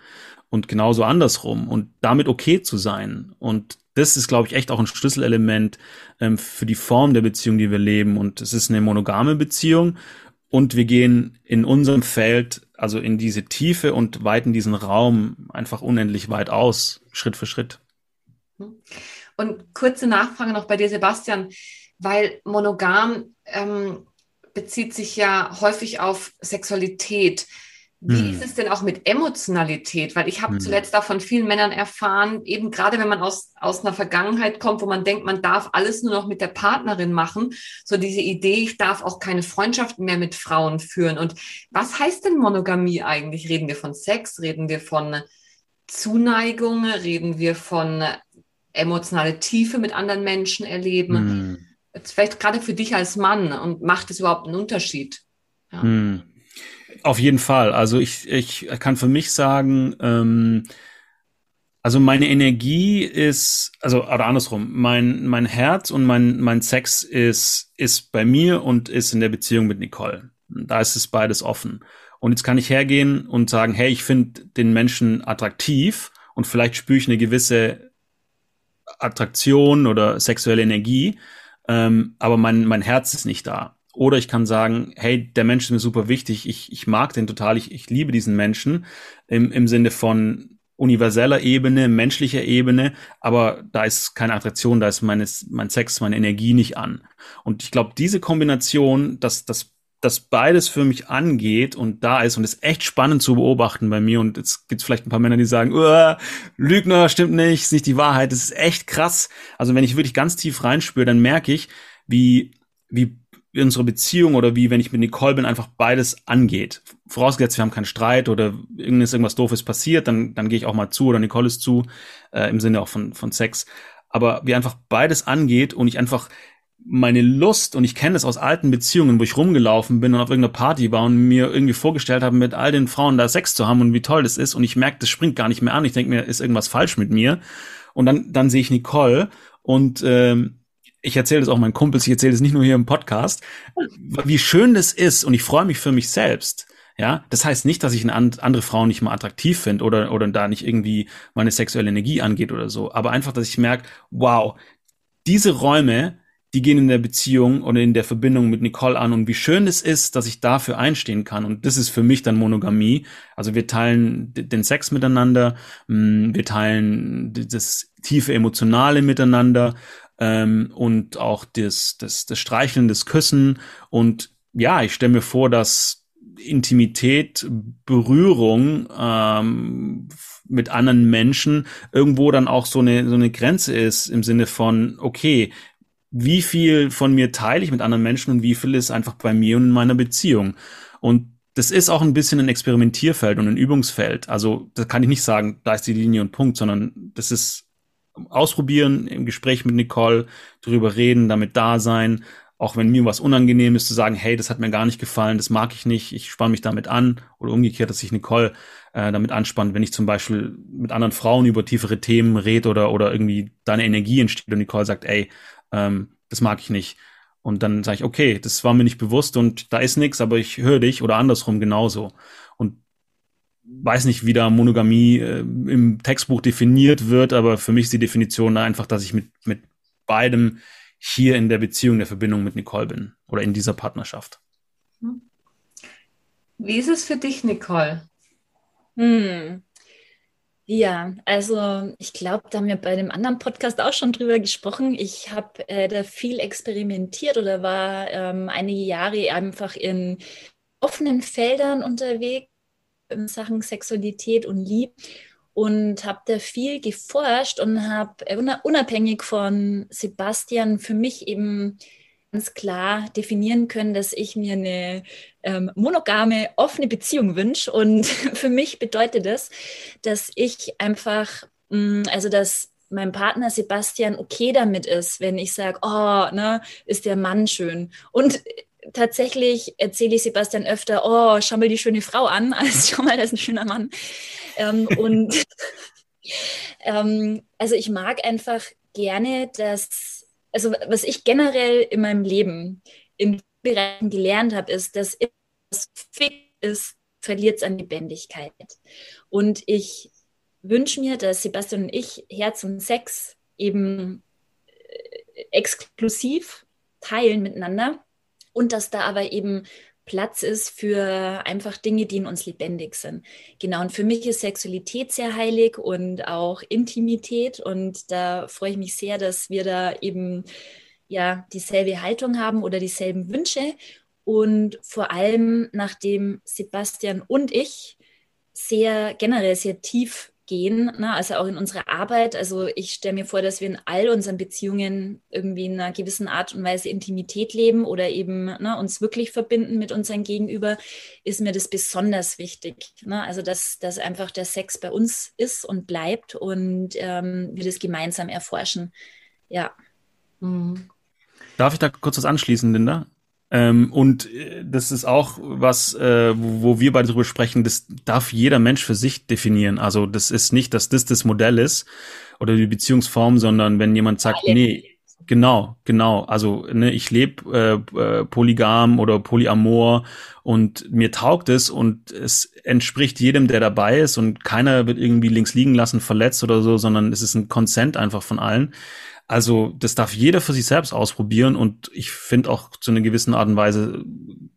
[SPEAKER 3] Und genauso andersrum. Und damit okay zu sein. Und das ist, glaube ich, echt auch ein Schlüsselelement ähm, für die Form der Beziehung, die wir leben. Und es ist eine monogame Beziehung. Und wir gehen in unserem Feld, also in diese Tiefe und weiten diesen Raum einfach unendlich weit aus, Schritt für Schritt.
[SPEAKER 1] Und kurze Nachfrage noch bei dir, Sebastian, weil monogam ähm, bezieht sich ja häufig auf Sexualität. Wie hm. ist es denn auch mit Emotionalität? Weil ich habe hm. zuletzt auch von vielen Männern erfahren, eben gerade wenn man aus, aus einer Vergangenheit kommt, wo man denkt, man darf alles nur noch mit der Partnerin machen, so diese Idee, ich darf auch keine Freundschaften mehr mit Frauen führen. Und was heißt denn Monogamie eigentlich? Reden wir von Sex? Reden wir von Zuneigung? Reden wir von emotionale Tiefe mit anderen Menschen erleben? Hm. Vielleicht gerade für dich als Mann und macht es überhaupt einen Unterschied?
[SPEAKER 3] Ja. Hm. Auf jeden Fall. Also ich, ich kann für mich sagen, ähm, also meine Energie ist, also oder andersrum, mein mein Herz und mein mein Sex ist ist bei mir und ist in der Beziehung mit Nicole. Da ist es beides offen. Und jetzt kann ich hergehen und sagen, hey, ich finde den Menschen attraktiv und vielleicht spüre ich eine gewisse Attraktion oder sexuelle Energie, ähm, aber mein mein Herz ist nicht da. Oder ich kann sagen, hey, der Mensch ist mir super wichtig, ich, ich mag den total, ich, ich liebe diesen Menschen im, im Sinne von universeller Ebene, menschlicher Ebene, aber da ist keine Attraktion, da ist meines, mein Sex, meine Energie nicht an. Und ich glaube, diese Kombination, dass das dass beides für mich angeht und da ist und ist echt spannend zu beobachten bei mir und jetzt gibt es vielleicht ein paar Männer, die sagen, Lügner, stimmt nicht, ist nicht die Wahrheit, das ist echt krass. Also wenn ich wirklich ganz tief reinspüre, dann merke ich, wie wie unsere Beziehung oder wie wenn ich mit Nicole bin, einfach beides angeht. Vorausgesetzt, wir haben keinen Streit oder irgendwas, irgendwas Doofes passiert, dann, dann gehe ich auch mal zu oder Nicole ist zu, äh, im Sinne auch von, von Sex. Aber wie einfach beides angeht und ich einfach meine Lust, und ich kenne das aus alten Beziehungen, wo ich rumgelaufen bin und auf irgendeiner Party war und mir irgendwie vorgestellt habe, mit all den Frauen da Sex zu haben und wie toll das ist. Und ich merke, das springt gar nicht mehr an. Ich denke mir, ist irgendwas falsch mit mir. Und dann, dann sehe ich Nicole und ähm, ich erzähle das auch meinen Kumpels, ich erzähle das nicht nur hier im Podcast, wie schön das ist und ich freue mich für mich selbst. Ja, das heißt nicht, dass ich eine andere Frau nicht mal attraktiv finde oder, oder da nicht irgendwie meine sexuelle Energie angeht oder so. Aber einfach, dass ich merke, wow, diese Räume, die gehen in der Beziehung oder in der Verbindung mit Nicole an und wie schön es ist, dass ich dafür einstehen kann. Und das ist für mich dann Monogamie. Also wir teilen den Sex miteinander, mm, wir teilen das tiefe Emotionale miteinander ähm, und auch das, das, das Streicheln, das Küssen. Und ja, ich stelle mir vor, dass Intimität, Berührung ähm, mit anderen Menschen irgendwo dann auch so eine, so eine Grenze ist im Sinne von, okay, wie viel von mir teile ich mit anderen Menschen und wie viel ist einfach bei mir und in meiner Beziehung. Und das ist auch ein bisschen ein Experimentierfeld und ein Übungsfeld. Also da kann ich nicht sagen, da ist die Linie und Punkt, sondern das ist ausprobieren, im Gespräch mit Nicole drüber reden, damit da sein, auch wenn mir was unangenehm ist, zu sagen, hey, das hat mir gar nicht gefallen, das mag ich nicht, ich spanne mich damit an oder umgekehrt, dass sich Nicole äh, damit anspannt, wenn ich zum Beispiel mit anderen Frauen über tiefere Themen rede oder oder irgendwie deine Energie entsteht und Nicole sagt, ey, ähm, das mag ich nicht. Und dann sage ich, okay, das war mir nicht bewusst und da ist nichts, aber ich höre dich oder andersrum genauso weiß nicht, wie da Monogamie äh, im Textbuch definiert wird, aber für mich ist die Definition einfach, dass ich mit, mit beidem hier in der Beziehung, der Verbindung mit Nicole bin oder in dieser Partnerschaft. Hm.
[SPEAKER 1] Wie ist es für dich, Nicole?
[SPEAKER 2] Hm. Ja, also ich glaube, da haben wir bei dem anderen Podcast auch schon drüber gesprochen. Ich habe äh, da viel experimentiert oder war ähm, einige Jahre einfach in offenen Feldern unterwegs in Sachen Sexualität und Liebe und habe da viel geforscht und habe äh, unabhängig von Sebastian für mich eben ganz klar definieren können, dass ich mir eine ähm, monogame, offene Beziehung wünsche. Und für mich bedeutet das, dass ich einfach, mh, mm, also dass mein Partner Sebastian okay damit ist, wenn ich sage, oh, ne, ist der Mann schön. Und tatsächlich erzähle ich Sebastian öfter, oh, schau mal die schöne Frau an, als schau mal, das ist ein schöner Mann. Ähm, und ähm, also ich mag einfach gerne, dass, also was ich generell in meinem Leben in Bereichen gelernt habe, ist, dass es fix ist, verliert es an Lebendigkeit. Und ich wünsche mir, dass Sebastian und ich Herz und Sex eben äh, exklusiv teilen miteinander und dass da aber eben Platz ist für einfach Dinge, die in uns lebendig sind. Genau, und für mich ist Sexualität sehr heilig und auch Intimität und da freue ich mich sehr, dass wir da eben ja dieselbe Haltung haben oder dieselben Wünsche und vor allem nachdem Sebastian und ich sehr generell sehr tief gehen, ne? also auch in unserer Arbeit. Also ich stelle mir vor, dass wir in all unseren Beziehungen irgendwie in einer gewissen Art und Weise Intimität leben oder eben ne, uns wirklich verbinden mit unserem Gegenüber, ist mir das besonders wichtig. Ne? Also dass, dass einfach der Sex bei uns ist und bleibt und ähm, wir das gemeinsam erforschen. Ja.
[SPEAKER 3] Mhm. Darf ich da kurz was anschließen, Linda? Ähm, und äh, das ist auch was, äh, wo, wir beide drüber sprechen, das darf jeder Mensch für sich definieren. Also das ist nicht, dass das das Modell ist oder die Beziehungsform, sondern wenn jemand sagt, nee, genau, genau, also ne, ich lebe äh, äh, polygam oder polyamor und mir taugt es und es entspricht jedem, der dabei ist und keiner wird irgendwie links liegen lassen, verletzt oder so, sondern es ist ein Consent einfach von allen also das darf jeder für sich selbst ausprobieren und ich finde auch zu einer gewissen Art und Weise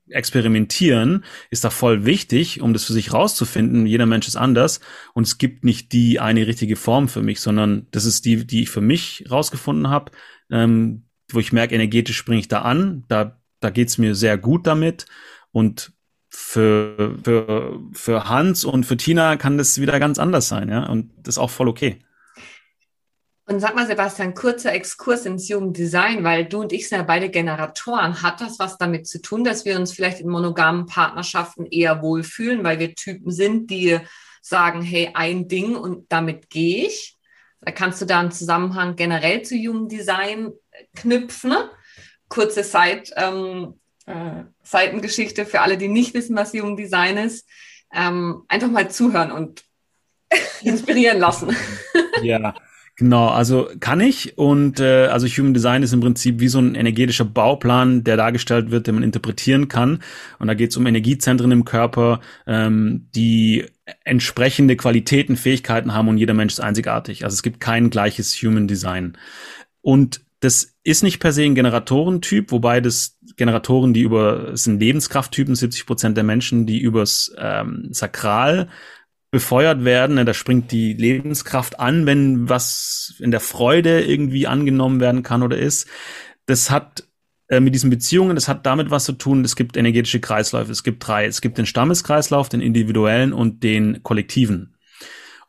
[SPEAKER 3] experimentieren ist da voll wichtig, um das für sich rauszufinden. Jeder Mensch ist anders und es gibt nicht die eine richtige Form für mich, sondern das ist die, die ich für mich rausgefunden habe, ähm, wo ich merke, energetisch springe ich da an, da, da geht's mir sehr gut damit und für, für, für Hans und für Tina kann das wieder ganz anders sein, ja, und das ist auch voll okay.
[SPEAKER 1] Und sag mal, Sebastian, kurzer Exkurs ins Human Design, weil du und ich sind ja beide Generatoren. Hat das was damit zu tun, dass wir uns vielleicht in monogamen Partnerschaften eher wohlfühlen, weil wir Typen sind, die sagen, hey, ein Ding und damit gehe ich? Da kannst du da einen Zusammenhang generell zu Human Design knüpfen. Kurze Seit, ähm, äh, Seitengeschichte für alle, die nicht wissen, was Human Design ist. Ähm, einfach mal zuhören und inspirieren lassen.
[SPEAKER 3] Ja, Genau, also kann ich und äh, also Human Design ist im Prinzip wie so ein energetischer Bauplan, der dargestellt wird, den man interpretieren kann. Und da geht es um Energiezentren im Körper, ähm, die entsprechende Qualitäten, Fähigkeiten haben und jeder Mensch ist einzigartig. Also es gibt kein gleiches Human Design. Und das ist nicht per se ein Generatorentyp, wobei das Generatoren, die über, es sind Lebenskrafttypen, 70 Prozent der Menschen, die übers ähm, Sakral befeuert werden. Ne, da springt die Lebenskraft an, wenn was in der Freude irgendwie angenommen werden kann oder ist. Das hat äh, mit diesen Beziehungen, das hat damit was zu tun. Es gibt energetische Kreisläufe. Es gibt drei. Es gibt den Stammeskreislauf, den individuellen und den kollektiven.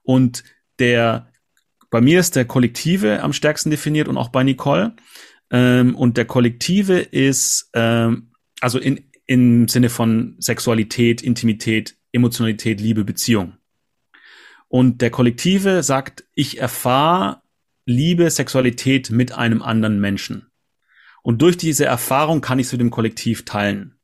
[SPEAKER 3] Und der, bei mir ist der kollektive am stärksten definiert und auch bei Nicole. Ähm, und der kollektive ist, ähm, also in, im Sinne von Sexualität, Intimität, Emotionalität, Liebe, Beziehung. Und der Kollektive sagt, ich erfahre Liebe, Sexualität mit einem anderen Menschen. Und durch diese Erfahrung kann ich es mit dem Kollektiv teilen.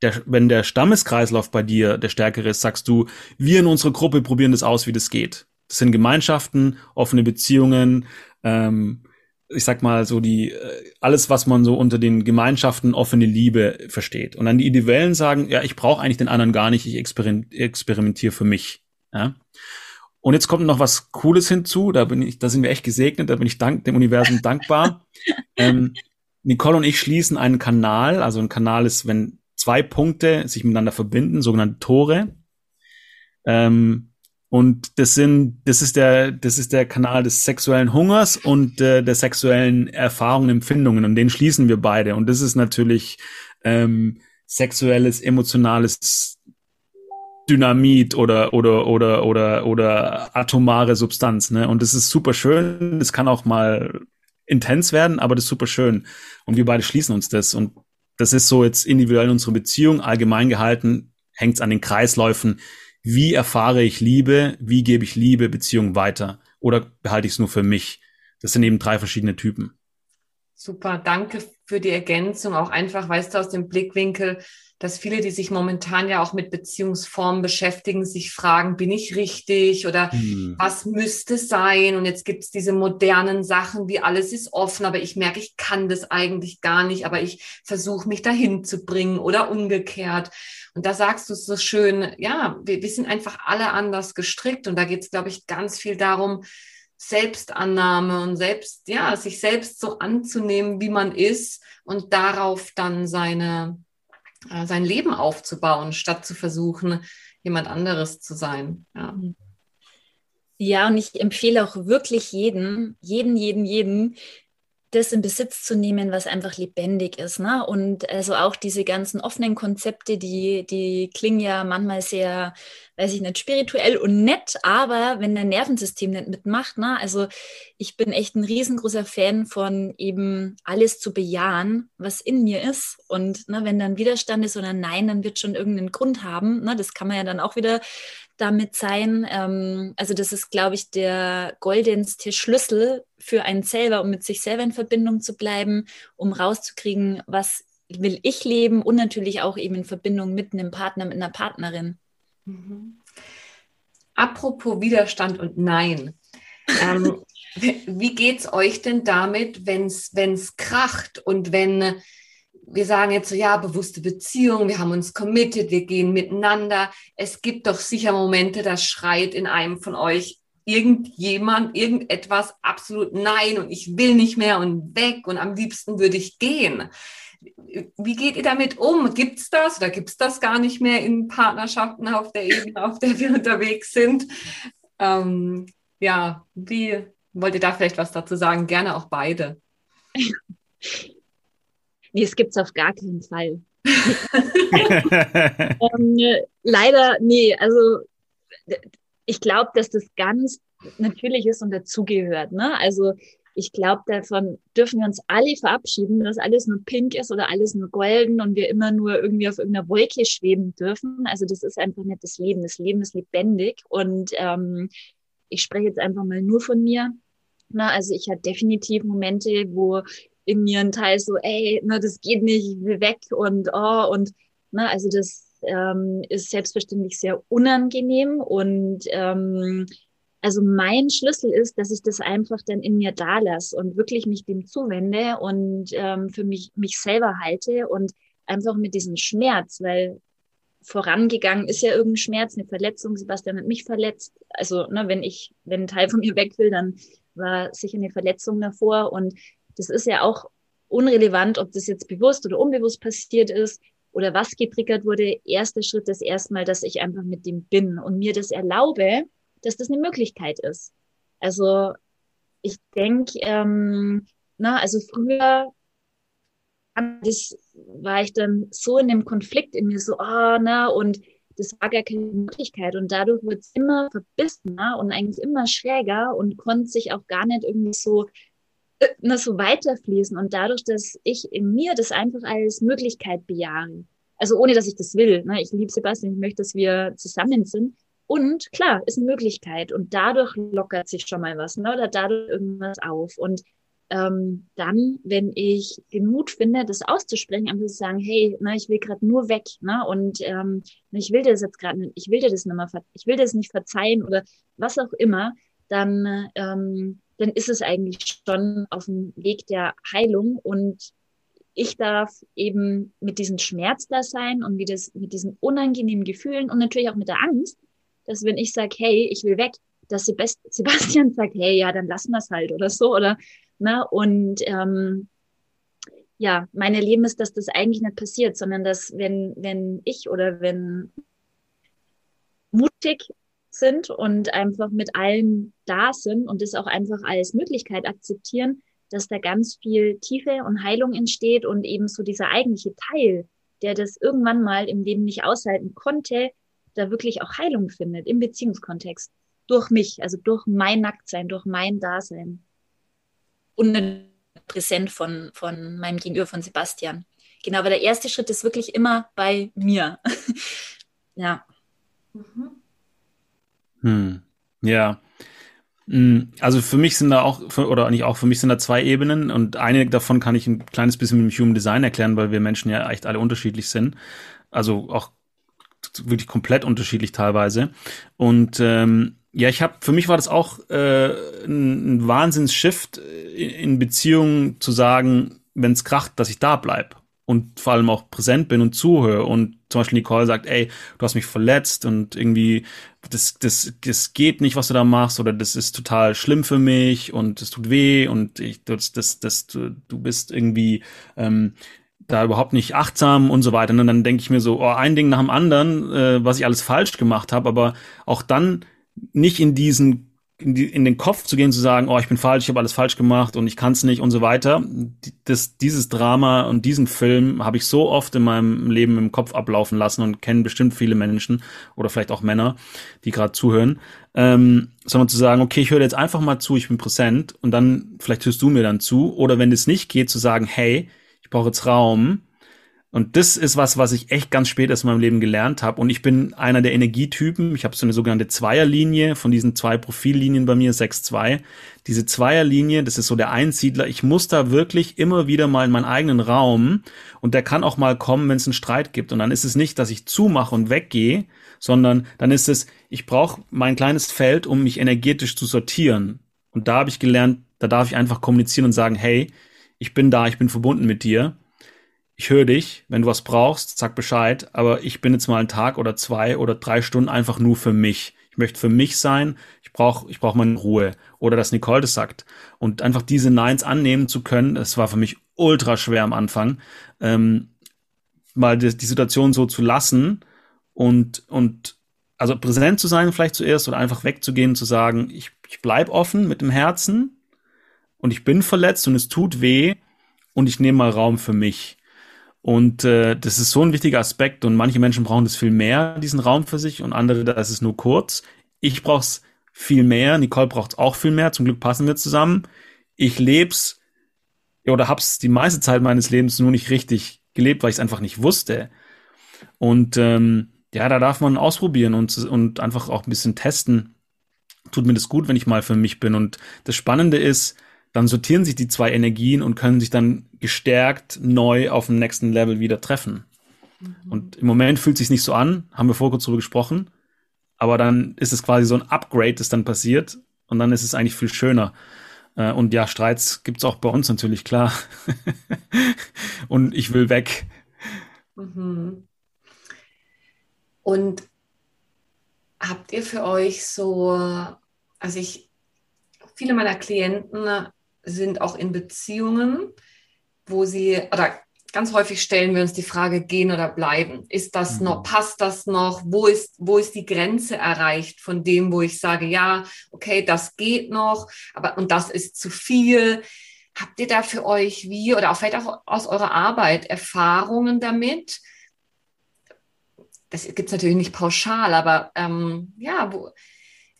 [SPEAKER 3] Der, wenn der Stammeskreislauf bei dir der stärkere ist, sagst du, wir in unserer Gruppe probieren das aus, wie das geht. Das sind Gemeinschaften, offene Beziehungen, ähm, ich sag mal so die äh, alles, was man so unter den Gemeinschaften offene Liebe versteht. Und dann die Individuellen sagen, ja, ich brauche eigentlich den anderen gar nicht, ich experimentiere für mich. Ja? Und jetzt kommt noch was Cooles hinzu, da bin ich, da sind wir echt gesegnet, da bin ich dank, dem Universum dankbar. Ähm, Nicole und ich schließen einen Kanal, also ein Kanal ist, wenn zwei Punkte sich miteinander verbinden, sogenannte Tore. Ähm, und das sind, das ist der, das ist der Kanal des sexuellen Hungers und äh, der sexuellen Erfahrungen, Empfindungen. Und den schließen wir beide. Und das ist natürlich ähm, sexuelles, emotionales Dynamit oder oder oder oder oder atomare Substanz, ne? Und das ist super schön. Das kann auch mal intens werden, aber das ist super schön. Und wir beide schließen uns das. Und das ist so jetzt individuell in unserer Beziehung allgemein gehalten, hängt es an den Kreisläufen. Wie erfahre ich Liebe? Wie gebe ich Liebe, Beziehung weiter? Oder behalte ich es nur für mich? Das sind eben drei verschiedene Typen.
[SPEAKER 1] Super, danke für die Ergänzung. Auch einfach, weißt du, aus dem Blickwinkel, dass viele, die sich momentan ja auch mit Beziehungsformen beschäftigen, sich fragen, bin ich richtig oder hm. was müsste sein? Und jetzt gibt es diese modernen Sachen, wie alles ist offen, aber ich merke, ich kann das eigentlich gar nicht, aber ich versuche mich dahin zu bringen oder umgekehrt. Und da sagst du es so schön, ja, wir, wir sind einfach alle anders gestrickt und da geht es, glaube ich, ganz viel darum, Selbstannahme und selbst, ja, sich selbst so anzunehmen, wie man ist und darauf dann seine äh, sein Leben aufzubauen, statt zu versuchen, jemand anderes zu sein. Ja.
[SPEAKER 2] Ja, und ich empfehle auch wirklich jeden, jeden, jeden, jeden, das in Besitz zu nehmen, was einfach lebendig ist. Ne? Und also auch diese ganzen offenen Konzepte, die, die klingen ja manchmal sehr, weiß ich nicht, spirituell und nett, aber wenn dein Nervensystem nicht mitmacht, ne? also ich bin echt ein riesengroßer Fan von eben alles zu bejahen, was in mir ist. Und ne, wenn dann Widerstand ist oder Nein, dann wird schon irgendeinen Grund haben. Ne? Das kann man ja dann auch wieder damit sein. Ähm, also das ist, glaube ich, der goldenste Schlüssel für einen selber, um mit sich selber in Verbindung zu bleiben, um rauszukriegen, was will ich leben und natürlich auch eben in Verbindung mit einem Partner, mit einer Partnerin.
[SPEAKER 1] Mhm. Apropos Widerstand und Nein. ähm, wie geht es euch denn damit, wenn es kracht und wenn wir sagen jetzt so, ja, bewusste Beziehung, wir haben uns committed, wir gehen miteinander. Es gibt doch sicher Momente, da schreit in einem von euch irgendjemand, irgendetwas absolut nein und ich will nicht mehr und weg und am liebsten würde ich gehen. Wie geht ihr damit um? Gibt es das oder gibt es das gar nicht mehr in Partnerschaften auf der Ebene, auf der wir unterwegs sind? Ähm, ja, wie wollt ihr da vielleicht was dazu sagen? Gerne auch beide.
[SPEAKER 2] Nee, es gibt's auf gar keinen Fall. ähm, leider, nee, also ich glaube, dass das ganz natürlich ist und dazugehört. Ne? Also ich glaube, davon dürfen wir uns alle verabschieden, dass alles nur pink ist oder alles nur golden und wir immer nur irgendwie auf irgendeiner Wolke schweben dürfen. Also das ist einfach nicht das Leben. Das Leben ist lebendig und ähm, ich spreche jetzt einfach mal nur von mir. Na, also ich hatte definitiv Momente, wo in mir ein Teil so, ey, ne, das geht nicht, ich will weg und oh, und ne, also das ähm, ist selbstverständlich sehr unangenehm und ähm, also mein Schlüssel ist, dass ich das einfach dann in mir da lasse und wirklich mich dem zuwende und ähm, für mich mich selber halte und einfach mit diesem Schmerz, weil vorangegangen ist ja irgendein Schmerz, eine Verletzung, Sebastian hat mich verletzt. Also, ne, wenn ich, wenn ein Teil von mir weg will, dann war sicher eine Verletzung davor und das ist ja auch unrelevant, ob das jetzt bewusst oder unbewusst passiert ist oder was getriggert wurde. Erster Schritt ist erstmal, dass ich einfach mit dem bin und mir das erlaube, dass das eine Möglichkeit ist. Also ich denke, ähm, na, also früher das war ich dann so in dem Konflikt in mir so, ah, oh, na, und das war gar keine Möglichkeit. Und dadurch wird es immer verbissener und eigentlich immer schräger und konnte sich auch gar nicht irgendwie so ne, so weiterfließen und dadurch, dass ich in mir das einfach als Möglichkeit bejahe. Also ohne, dass ich das will. Ne? Ich liebe Sebastian, ich möchte, dass wir zusammen sind. Und klar, ist eine Möglichkeit. Und dadurch lockert sich schon mal was, ne? oder dadurch irgendwas auf. Und ähm, dann, wenn ich den Mut finde, das auszusprechen, einfach zu sagen, hey, na, ich will gerade nur weg, ne? Und ähm, ich will dir das jetzt gerade, ich will dir das nicht mehr, ich will das nicht verzeihen oder was auch immer, dann ähm, dann ist es eigentlich schon auf dem Weg der Heilung und ich darf eben mit diesem Schmerz da sein und wie das, mit diesen unangenehmen Gefühlen und natürlich auch mit der Angst, dass wenn ich sage, hey, ich will weg, dass Sebastian sagt, hey, ja, dann lassen wir es halt oder so oder ne und ähm, ja, mein Erleben ist, dass das eigentlich nicht passiert, sondern dass wenn wenn ich oder wenn mutig sind und einfach mit allem da sind und das auch einfach als Möglichkeit akzeptieren, dass da ganz viel Tiefe und Heilung entsteht und eben so dieser eigentliche Teil, der das irgendwann mal im Leben nicht aushalten konnte, da wirklich auch Heilung findet im Beziehungskontext. Durch mich, also durch mein Nacktsein, durch mein Dasein. Und präsent von, von meinem Gegenüber, von Sebastian. Genau, aber der erste Schritt ist wirklich immer bei mir. ja. Mhm.
[SPEAKER 3] Hm. Ja. Hm, also für mich sind da auch, oder nicht auch, für mich sind da zwei Ebenen und eine davon kann ich ein kleines bisschen mit dem Human Design erklären, weil wir Menschen ja echt alle unterschiedlich sind. Also auch wirklich komplett unterschiedlich teilweise. Und ähm, ja, ich habe, für mich war das auch äh, ein, ein Wahnsinns-Shift in, in Beziehungen zu sagen, wenn es kracht, dass ich da bleib und vor allem auch präsent bin und zuhöre und zum Beispiel Nicole sagt, ey, du hast mich verletzt und irgendwie das, das, das geht nicht, was du da machst oder das ist total schlimm für mich und es tut weh und ich, das, das, das, du, du bist irgendwie ähm, da überhaupt nicht achtsam und so weiter. Und dann denke ich mir so, oh, ein Ding nach dem anderen, äh, was ich alles falsch gemacht habe, aber auch dann nicht in diesen in, die, in den Kopf zu gehen, zu sagen, oh, ich bin falsch, ich habe alles falsch gemacht und ich kann es nicht und so weiter. Das, dieses Drama und diesen Film habe ich so oft in meinem Leben im Kopf ablaufen lassen und kennen bestimmt viele Menschen oder vielleicht auch Männer, die gerade zuhören. Ähm, sondern zu sagen, okay, ich höre jetzt einfach mal zu, ich bin präsent und dann vielleicht hörst du mir dann zu. Oder wenn es nicht geht, zu sagen, hey, ich brauche jetzt Raum und das ist was, was ich echt ganz spät erst in meinem Leben gelernt habe. Und ich bin einer der Energietypen. Ich habe so eine sogenannte Zweierlinie von diesen zwei Profillinien bei mir, 6-2. Diese Zweierlinie, das ist so der Einsiedler. Ich muss da wirklich immer wieder mal in meinen eigenen Raum. Und der kann auch mal kommen, wenn es einen Streit gibt. Und dann ist es nicht, dass ich zumache und weggehe, sondern dann ist es, ich brauche mein kleines Feld, um mich energetisch zu sortieren. Und da habe ich gelernt, da darf ich einfach kommunizieren und sagen, hey, ich bin da, ich bin verbunden mit dir ich höre dich, wenn du was brauchst, sag Bescheid, aber ich bin jetzt mal einen Tag oder zwei oder drei Stunden einfach nur für mich. Ich möchte für mich sein, ich brauche ich brauch meine Ruhe. Oder dass Nicole das sagt. Und einfach diese Neins annehmen zu können, das war für mich ultra schwer am Anfang, ähm, mal die, die Situation so zu lassen und, und also präsent zu sein vielleicht zuerst oder einfach wegzugehen, zu sagen, ich, ich bleib offen mit dem Herzen und ich bin verletzt und es tut weh und ich nehme mal Raum für mich. Und äh, das ist so ein wichtiger Aspekt und manche Menschen brauchen das viel mehr, diesen Raum für sich und andere, das ist nur kurz. Ich brauche es viel mehr, Nicole braucht es auch viel mehr, zum Glück passen wir zusammen. Ich leb's oder hab's die meiste Zeit meines Lebens nur nicht richtig gelebt, weil ich es einfach nicht wusste. Und ähm, ja, da darf man ausprobieren und, und einfach auch ein bisschen testen. Tut mir das gut, wenn ich mal für mich bin. Und das Spannende ist, dann sortieren sich die zwei Energien und können sich dann gestärkt neu auf dem nächsten Level wieder treffen. Mhm. Und im Moment fühlt sich nicht so an, haben wir vorher kurz drüber gesprochen, aber dann ist es quasi so ein Upgrade, das dann passiert und dann ist es eigentlich viel schöner. Äh, und ja, Streits gibt's auch bei uns natürlich, klar. und ich will weg. Mhm.
[SPEAKER 1] Und habt ihr für euch so, also ich, viele meiner Klienten sind auch in Beziehungen, wo sie, oder ganz häufig stellen wir uns die Frage, gehen oder bleiben. Ist das mhm. noch, passt das noch? Wo ist, wo ist die Grenze erreicht von dem, wo ich sage, ja, okay, das geht noch, aber, und das ist zu viel. Habt ihr da für euch wie, oder auch vielleicht auch aus eurer Arbeit Erfahrungen damit? Das gibt es natürlich nicht pauschal, aber ähm, ja, wo,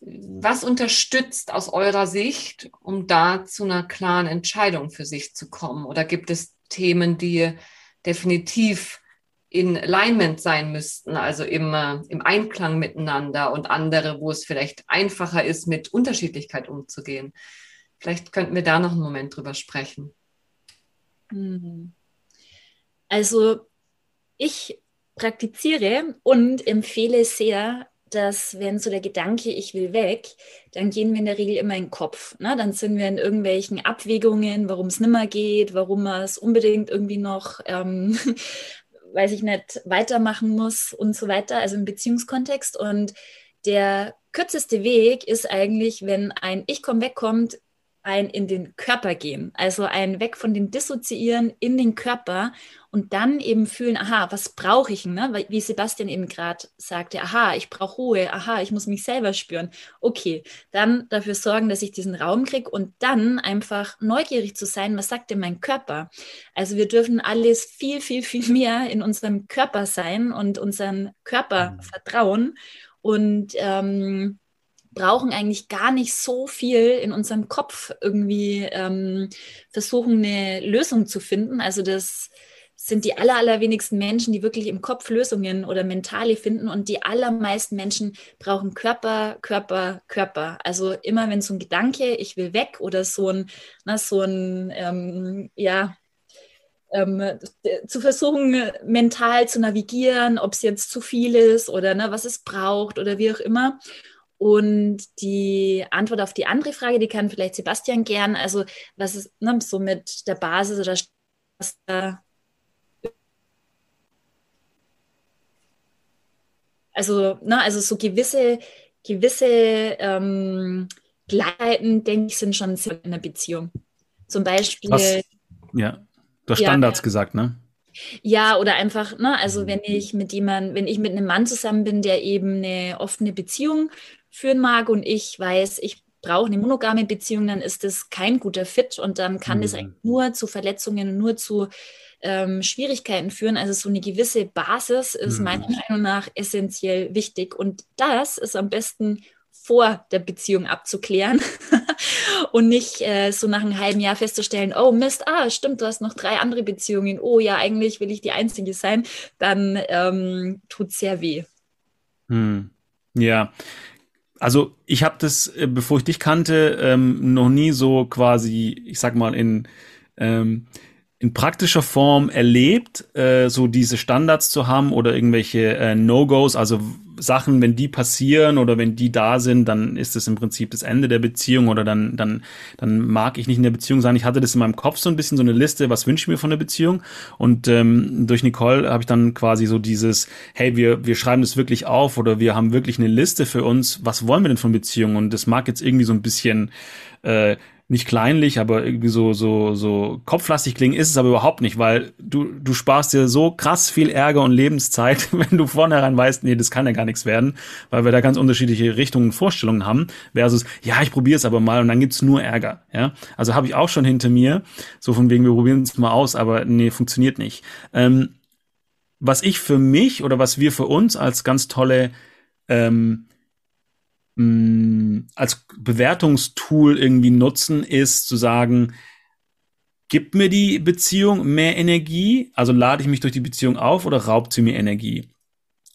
[SPEAKER 1] was unterstützt aus eurer Sicht, um da zu einer klaren Entscheidung für sich zu kommen? Oder gibt es Themen, die definitiv in Alignment sein müssten, also im, äh, im Einklang miteinander und andere, wo es vielleicht einfacher ist, mit Unterschiedlichkeit umzugehen? Vielleicht könnten wir da noch einen Moment drüber sprechen.
[SPEAKER 2] Mhm. Also ich praktiziere und empfehle sehr dass wenn so der Gedanke, ich will weg, dann gehen wir in der Regel immer in den Kopf. Ne? Dann sind wir in irgendwelchen Abwägungen, warum es nimmer geht, warum man es unbedingt irgendwie noch, ähm, weiß ich nicht, weitermachen muss und so weiter, also im Beziehungskontext. Und der kürzeste Weg ist eigentlich, wenn ein Ich komm weg kommt, ein in den Körper gehen, also ein weg von den Dissoziieren in den Körper und dann eben fühlen, aha, was brauche ich, ne? wie Sebastian eben gerade sagte, aha, ich brauche Ruhe, aha, ich muss mich selber spüren. Okay, dann dafür sorgen, dass ich diesen Raum kriege und dann einfach neugierig zu sein, was sagt denn mein Körper? Also wir dürfen alles viel, viel, viel mehr in unserem Körper sein und unseren Körper mhm. vertrauen und ähm, brauchen eigentlich gar nicht so viel in unserem Kopf irgendwie ähm, versuchen, eine Lösung zu finden. Also das sind die aller, allerwenigsten Menschen, die wirklich im Kopf Lösungen oder mentale finden. Und die allermeisten Menschen brauchen Körper, Körper, Körper. Also immer wenn so ein Gedanke, ich will weg oder so ein, na, so ein, ähm, ja, ähm, zu versuchen, mental zu navigieren, ob es jetzt zu viel ist oder ne, was es braucht oder wie auch immer. Und die Antwort auf die andere Frage, die kann vielleicht Sebastian gern. Also, was ist ne, so mit der Basis oder was da Also, ne, also so gewisse, gewisse ähm, Gleichheiten, denke ich, sind schon in einer Beziehung. Zum Beispiel.
[SPEAKER 3] Was? Ja, ja, Standards ja. gesagt, ne?
[SPEAKER 2] Ja, oder einfach, ne, also wenn ich mit jemandem, wenn ich mit einem Mann zusammen bin, der eben eine offene Beziehung führen mag und ich weiß, ich brauche eine monogame Beziehung, dann ist das kein guter Fit und dann kann mhm. das eigentlich nur zu Verletzungen, nur zu ähm, Schwierigkeiten führen. Also so eine gewisse Basis ist mhm. meiner Meinung nach essentiell wichtig. Und das ist am besten vor der Beziehung abzuklären und nicht äh, so nach einem halben Jahr festzustellen, oh Mist, ah, stimmt, du hast noch drei andere Beziehungen, oh ja, eigentlich will ich die Einzige sein, dann ähm, tut es sehr weh.
[SPEAKER 3] Hm. Ja, also ich habe das, äh, bevor ich dich kannte, ähm, noch nie so quasi, ich sag mal, in ähm, in praktischer Form erlebt, äh, so diese Standards zu haben oder irgendwelche äh, No-Gos, also Sachen, wenn die passieren oder wenn die da sind, dann ist es im Prinzip das Ende der Beziehung oder dann, dann, dann mag ich nicht in der Beziehung sein. Ich hatte das in meinem Kopf so ein bisschen so eine Liste, was wünsche ich mir von der Beziehung? Und ähm, durch Nicole habe ich dann quasi so dieses, hey, wir, wir schreiben das wirklich auf oder wir haben wirklich eine Liste für uns, was wollen wir denn von Beziehungen? Und das mag jetzt irgendwie so ein bisschen äh, nicht kleinlich, aber irgendwie so, so, so kopflastig klingen ist es aber überhaupt nicht, weil du, du sparst dir so krass viel Ärger und Lebenszeit, wenn du vornherein weißt, nee, das kann ja gar nichts werden, weil wir da ganz unterschiedliche Richtungen und Vorstellungen haben, versus, ja, ich probiere es aber mal und dann gibt's nur Ärger, ja. Also habe ich auch schon hinter mir, so von wegen, wir probieren es mal aus, aber nee, funktioniert nicht. Ähm, was ich für mich oder was wir für uns als ganz tolle ähm, mh, als Bewertungstool irgendwie nutzen, ist zu sagen, gibt mir die Beziehung mehr Energie? Also lade ich mich durch die Beziehung auf oder raubt sie mir Energie?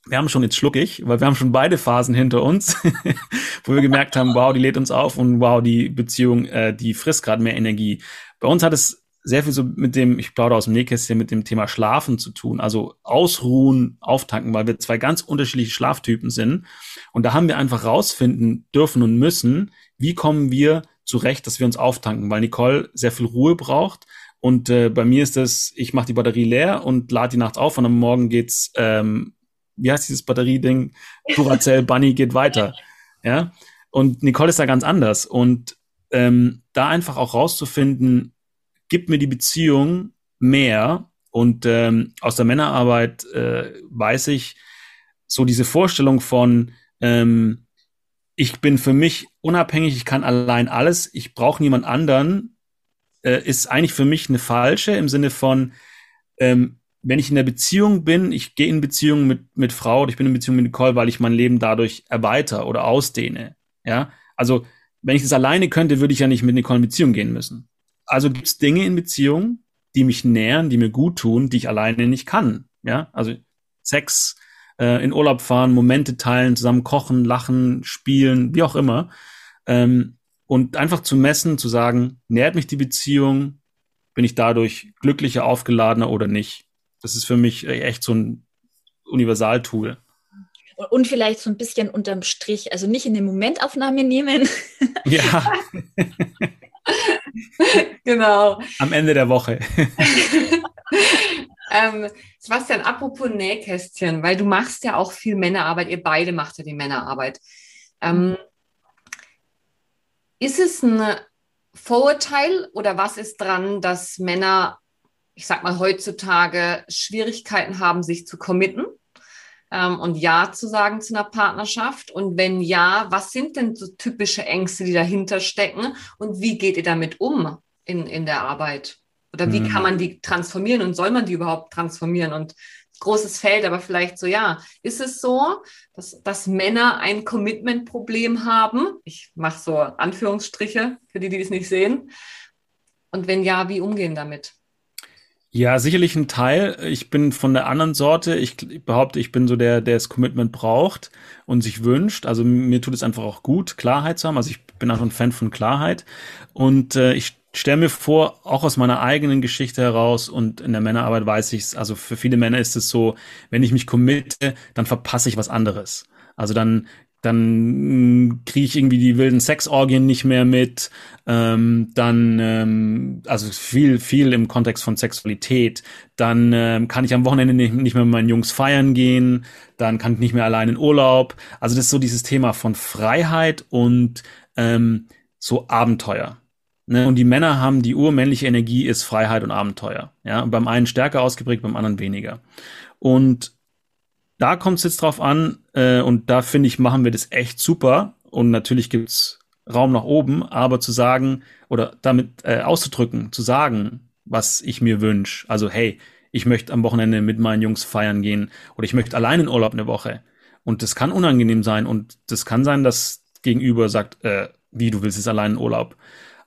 [SPEAKER 3] Wir haben schon jetzt schluckig, weil wir haben schon beide Phasen hinter uns, wo wir gemerkt haben, wow, die lädt uns auf und wow, die Beziehung, äh, die frisst gerade mehr Energie. Bei uns hat es sehr viel so mit dem, ich plaudere aus dem Nähkästchen, mit dem Thema Schlafen zu tun. Also ausruhen, auftanken, weil wir zwei ganz unterschiedliche Schlaftypen sind. Und da haben wir einfach rausfinden dürfen und müssen, wie kommen wir zurecht, dass wir uns auftanken, weil Nicole sehr viel Ruhe braucht. Und äh, bei mir ist das, ich mache die Batterie leer und lade die nachts auf und am Morgen geht's, ähm, wie heißt dieses Batterieding? Duracell Bunny geht weiter. Ja. Und Nicole ist da ganz anders. Und ähm, da einfach auch rauszufinden, gibt mir die Beziehung mehr. Und ähm, aus der Männerarbeit äh, weiß ich, so diese Vorstellung von, ähm, ich bin für mich unabhängig, ich kann allein alles, ich brauche niemand anderen, äh, ist eigentlich für mich eine falsche im Sinne von, ähm, wenn ich in der Beziehung bin, ich gehe in Beziehung mit, mit Frau oder ich bin in Beziehung mit Nicole, weil ich mein Leben dadurch erweitere oder ausdehne. Ja, also wenn ich das alleine könnte, würde ich ja nicht mit Nicole in Beziehung gehen müssen. Also gibt es Dinge in Beziehungen, die mich nähern, die mir gut tun, die ich alleine nicht kann. Ja, also Sex, äh, in Urlaub fahren, Momente teilen, zusammen kochen, lachen, spielen, wie auch immer. Ähm, und einfach zu messen, zu sagen, nährt mich die Beziehung, bin ich dadurch glücklicher, aufgeladener oder nicht. Das ist für mich echt so ein Universaltool.
[SPEAKER 2] Und vielleicht so ein bisschen unterm Strich, also nicht in den Momentaufnahme nehmen.
[SPEAKER 3] Ja.
[SPEAKER 1] genau.
[SPEAKER 3] Am Ende der Woche.
[SPEAKER 1] ähm, Sebastian, apropos Nähkästchen, weil du machst ja auch viel Männerarbeit, ihr beide macht ja die Männerarbeit. Ähm, ist es ein Vorurteil oder was ist dran, dass Männer, ich sag mal, heutzutage Schwierigkeiten haben, sich zu committen? Ähm, und Ja zu sagen zu einer Partnerschaft? Und wenn ja, was sind denn so typische Ängste, die dahinter stecken? Und wie geht ihr damit um in, in der Arbeit? Oder wie mhm. kann man die transformieren und soll man die überhaupt transformieren? Und großes Feld, aber vielleicht so, ja, ist es so, dass, dass Männer ein Commitment-Problem haben? Ich mache so Anführungsstriche für die, die es nicht sehen. Und wenn ja, wie umgehen damit?
[SPEAKER 3] Ja, sicherlich ein Teil. Ich bin von der anderen Sorte. Ich behaupte, ich bin so der, der das Commitment braucht und sich wünscht. Also mir tut es einfach auch gut, Klarheit zu haben. Also ich bin auch ein Fan von Klarheit. Und äh, ich stelle mir vor, auch aus meiner eigenen Geschichte heraus und in der Männerarbeit weiß ich es, also für viele Männer ist es so, wenn ich mich committe, dann verpasse ich was anderes. Also dann dann kriege ich irgendwie die wilden Sexorgien nicht mehr mit, ähm, dann ähm, also viel viel im Kontext von Sexualität, dann ähm, kann ich am Wochenende nicht, nicht mehr mit meinen Jungs feiern gehen, dann kann ich nicht mehr allein in Urlaub. Also das ist so dieses Thema von Freiheit und ähm, so Abenteuer. Ne? Und die Männer haben die urmännliche Energie ist Freiheit und Abenteuer. Ja, und beim einen stärker ausgeprägt, beim anderen weniger. Und da kommt es jetzt drauf an, äh, und da finde ich, machen wir das echt super. Und natürlich gibt's Raum nach oben, aber zu sagen oder damit äh, auszudrücken, zu sagen, was ich mir wünsche. Also, hey, ich möchte am Wochenende mit meinen Jungs feiern gehen oder ich möchte allein in Urlaub eine Woche. Und das kann unangenehm sein und das kann sein, dass Gegenüber sagt, äh, wie du willst jetzt allein in Urlaub.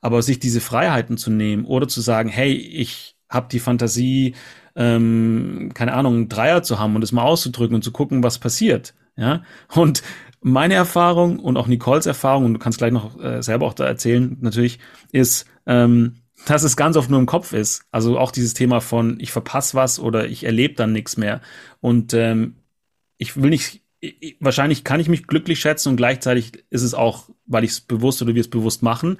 [SPEAKER 3] Aber sich diese Freiheiten zu nehmen oder zu sagen, hey, ich habe die Fantasie, ähm, keine Ahnung, einen Dreier zu haben und es mal auszudrücken und zu gucken, was passiert. Ja, und meine Erfahrung und auch Nicoles Erfahrung, und du kannst gleich noch äh, selber auch da erzählen, natürlich, ist, ähm, dass es ganz oft nur im Kopf ist. Also auch dieses Thema von, ich verpasse was oder ich erlebe dann nichts mehr. Und ähm, ich will nicht, ich, wahrscheinlich kann ich mich glücklich schätzen und gleichzeitig ist es auch, weil ich es bewusst oder wir es bewusst machen,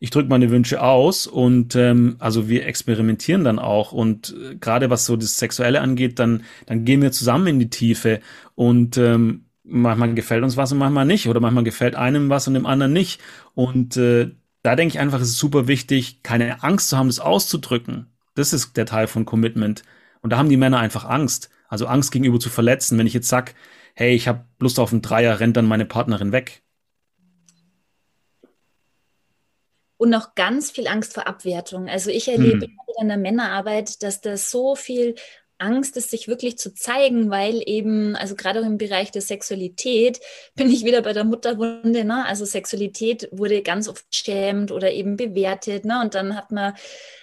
[SPEAKER 3] ich drücke meine Wünsche aus und ähm, also wir experimentieren dann auch und äh, gerade was so das Sexuelle angeht, dann dann gehen wir zusammen in die Tiefe und ähm, manchmal gefällt uns was und manchmal nicht oder manchmal gefällt einem was und dem anderen nicht und äh, da denke ich einfach, es ist super wichtig, keine Angst zu haben, das auszudrücken. Das ist der Teil von Commitment und da haben die Männer einfach Angst, also Angst gegenüber zu verletzen. Wenn ich jetzt sag, hey, ich habe Lust auf einen Dreier, rennt dann meine Partnerin weg.
[SPEAKER 2] Und noch ganz viel Angst vor Abwertung. Also ich erlebe hm. in der Männerarbeit, dass da so viel Angst ist, sich wirklich zu zeigen, weil eben, also gerade auch im Bereich der Sexualität, bin ich wieder bei der Mutterwunde, ne? Also Sexualität wurde ganz oft schämt oder eben bewertet, ne? Und dann hat man,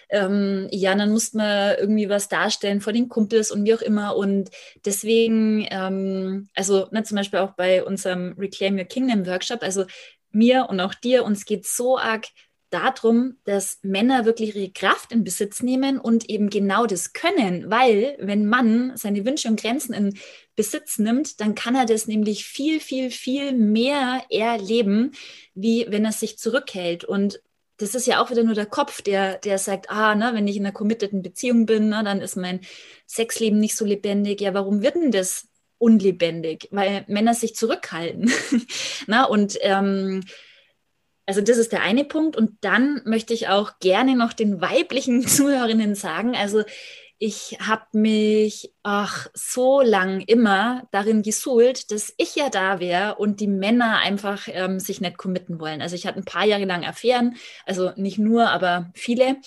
[SPEAKER 2] ähm, ja, dann musste man irgendwie was darstellen vor den Kumpels und wie auch immer. Und deswegen, ähm, also ne, zum Beispiel auch bei unserem Reclaim Your Kingdom Workshop, also mir und auch dir, uns geht so arg darum, dass Männer wirklich ihre Kraft in Besitz nehmen und eben genau das können, weil wenn Mann seine Wünsche und Grenzen in Besitz nimmt, dann kann er das nämlich viel, viel, viel mehr erleben, wie wenn er sich zurückhält. Und das ist ja auch wieder nur der Kopf, der, der sagt, ah, ne, wenn ich in einer committeden Beziehung bin, ne, dann ist mein Sexleben nicht so lebendig. Ja, warum wird denn das unlebendig? Weil Männer sich zurückhalten. na, und ähm, also das ist der eine Punkt. Und dann möchte ich auch gerne noch den weiblichen Zuhörerinnen sagen, also ich habe mich ach, so lang immer darin gesuhlt, dass ich ja da wäre und die Männer einfach ähm, sich nicht committen wollen. Also ich hatte ein paar Jahre lang Affären, also nicht nur, aber viele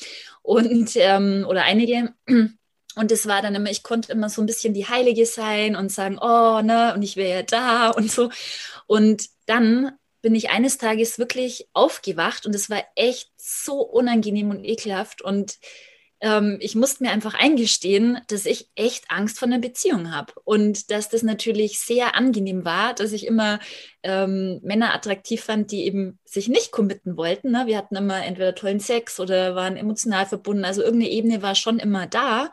[SPEAKER 2] und ähm, oder einige. Und es war dann immer, ich konnte immer so ein bisschen die Heilige sein und sagen, oh, ne, und ich wäre ja da und so. Und dann bin ich eines Tages wirklich aufgewacht und es war echt so unangenehm und ekelhaft. Und ähm, ich musste mir einfach eingestehen, dass ich echt Angst vor einer Beziehung habe. Und dass das natürlich sehr angenehm war, dass ich immer ähm, Männer attraktiv fand, die eben sich nicht committen wollten. Ne? Wir hatten immer entweder tollen Sex oder waren emotional verbunden. Also irgendeine Ebene war schon immer da.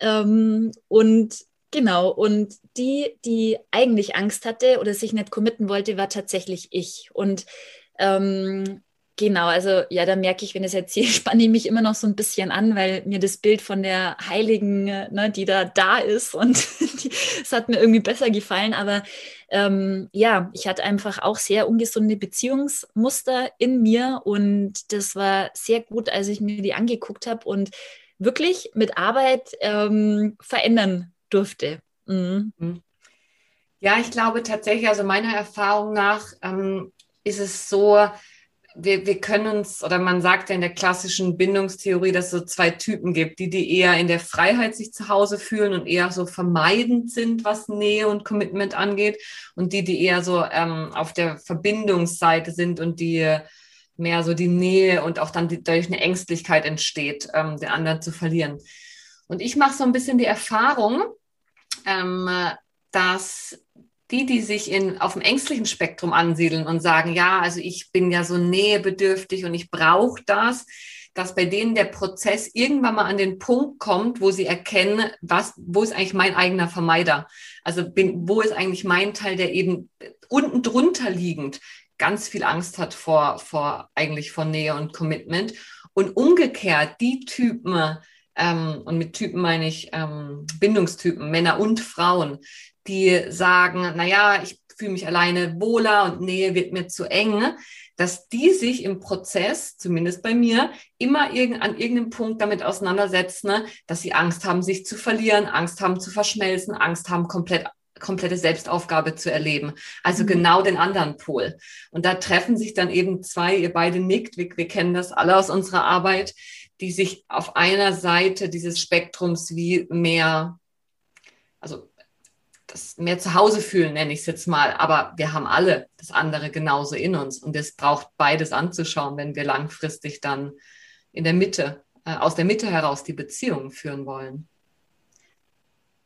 [SPEAKER 2] Ähm, und Genau, und die, die eigentlich Angst hatte oder sich nicht committen wollte, war tatsächlich ich. Und ähm, genau, also ja, da merke ich, wenn ich es erzähle, spanne ich mich immer noch so ein bisschen an, weil mir das Bild von der Heiligen, ne, die da da ist und es hat mir irgendwie besser gefallen. Aber ähm, ja, ich hatte einfach auch sehr ungesunde Beziehungsmuster in mir und das war sehr gut, als ich mir die angeguckt habe und wirklich mit Arbeit ähm, verändern durfte. Mhm.
[SPEAKER 1] mhm. Ja, ich glaube tatsächlich, also meiner Erfahrung nach ähm, ist es so, wir, wir können uns, oder man sagt ja in der klassischen Bindungstheorie, dass es so zwei Typen gibt, die, die eher in der Freiheit sich zu Hause fühlen und eher so vermeidend sind, was Nähe und Commitment angeht, und die, die eher so ähm, auf der Verbindungsseite sind und die mehr so die Nähe und auch dann die, dadurch eine Ängstlichkeit entsteht, ähm, den anderen zu verlieren. Und ich mache so ein bisschen die Erfahrung, ähm, dass die, die sich in, auf dem ängstlichen Spektrum ansiedeln und sagen, ja, also ich bin ja so nähebedürftig und ich brauche das, dass bei denen der Prozess irgendwann mal an den Punkt kommt, wo sie erkennen, was, wo ist eigentlich mein eigener Vermeider? Also bin, wo ist eigentlich mein Teil, der eben unten drunter liegend ganz viel Angst hat vor, vor eigentlich vor Nähe und Commitment. Und umgekehrt, die Typen, ähm, und mit Typen meine ich ähm, Bindungstypen, Männer und Frauen, die sagen, naja, ich fühle mich alleine wohler und Nähe wird mir zu eng, dass die sich im Prozess, zumindest bei mir, immer irg an irgendeinem Punkt damit auseinandersetzen, ne, dass sie Angst haben, sich zu verlieren, Angst haben zu verschmelzen, Angst haben, komplett komplette Selbstaufgabe zu erleben. Also mhm. genau den anderen Pol. Und da treffen sich dann eben zwei, ihr beide nickt, wir, wir kennen das alle aus unserer Arbeit, die sich auf einer Seite dieses Spektrums wie mehr, also das mehr zu Hause fühlen, nenne ich es jetzt mal. Aber wir haben alle das andere genauso in uns. Und es braucht beides anzuschauen, wenn wir langfristig dann in der Mitte, äh, aus der Mitte heraus die Beziehungen führen wollen.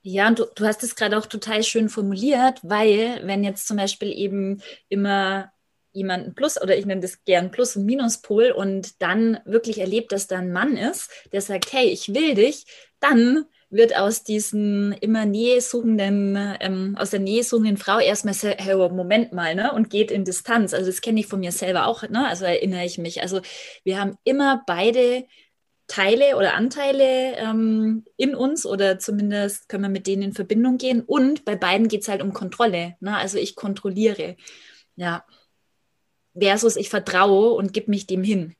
[SPEAKER 2] Ja, und du, du hast es gerade auch total schön formuliert, weil wenn jetzt zum Beispiel eben immer jemanden Plus oder ich nenne das gern Plus- und Minuspol und dann wirklich erlebt, dass da ein Mann ist, der sagt, hey, ich will dich, dann wird aus diesen immer Nähe suchenden, ähm, aus der Nähe suchenden Frau erstmal hey, Moment mal, ne? Und geht in Distanz. Also das kenne ich von mir selber auch, ne? Also erinnere ich mich. Also wir haben immer beide Teile oder Anteile ähm, in uns oder zumindest können wir mit denen in Verbindung gehen. Und bei beiden geht es halt um Kontrolle. Ne? Also ich kontrolliere. Ja. Versus ich vertraue und gebe mich dem hin.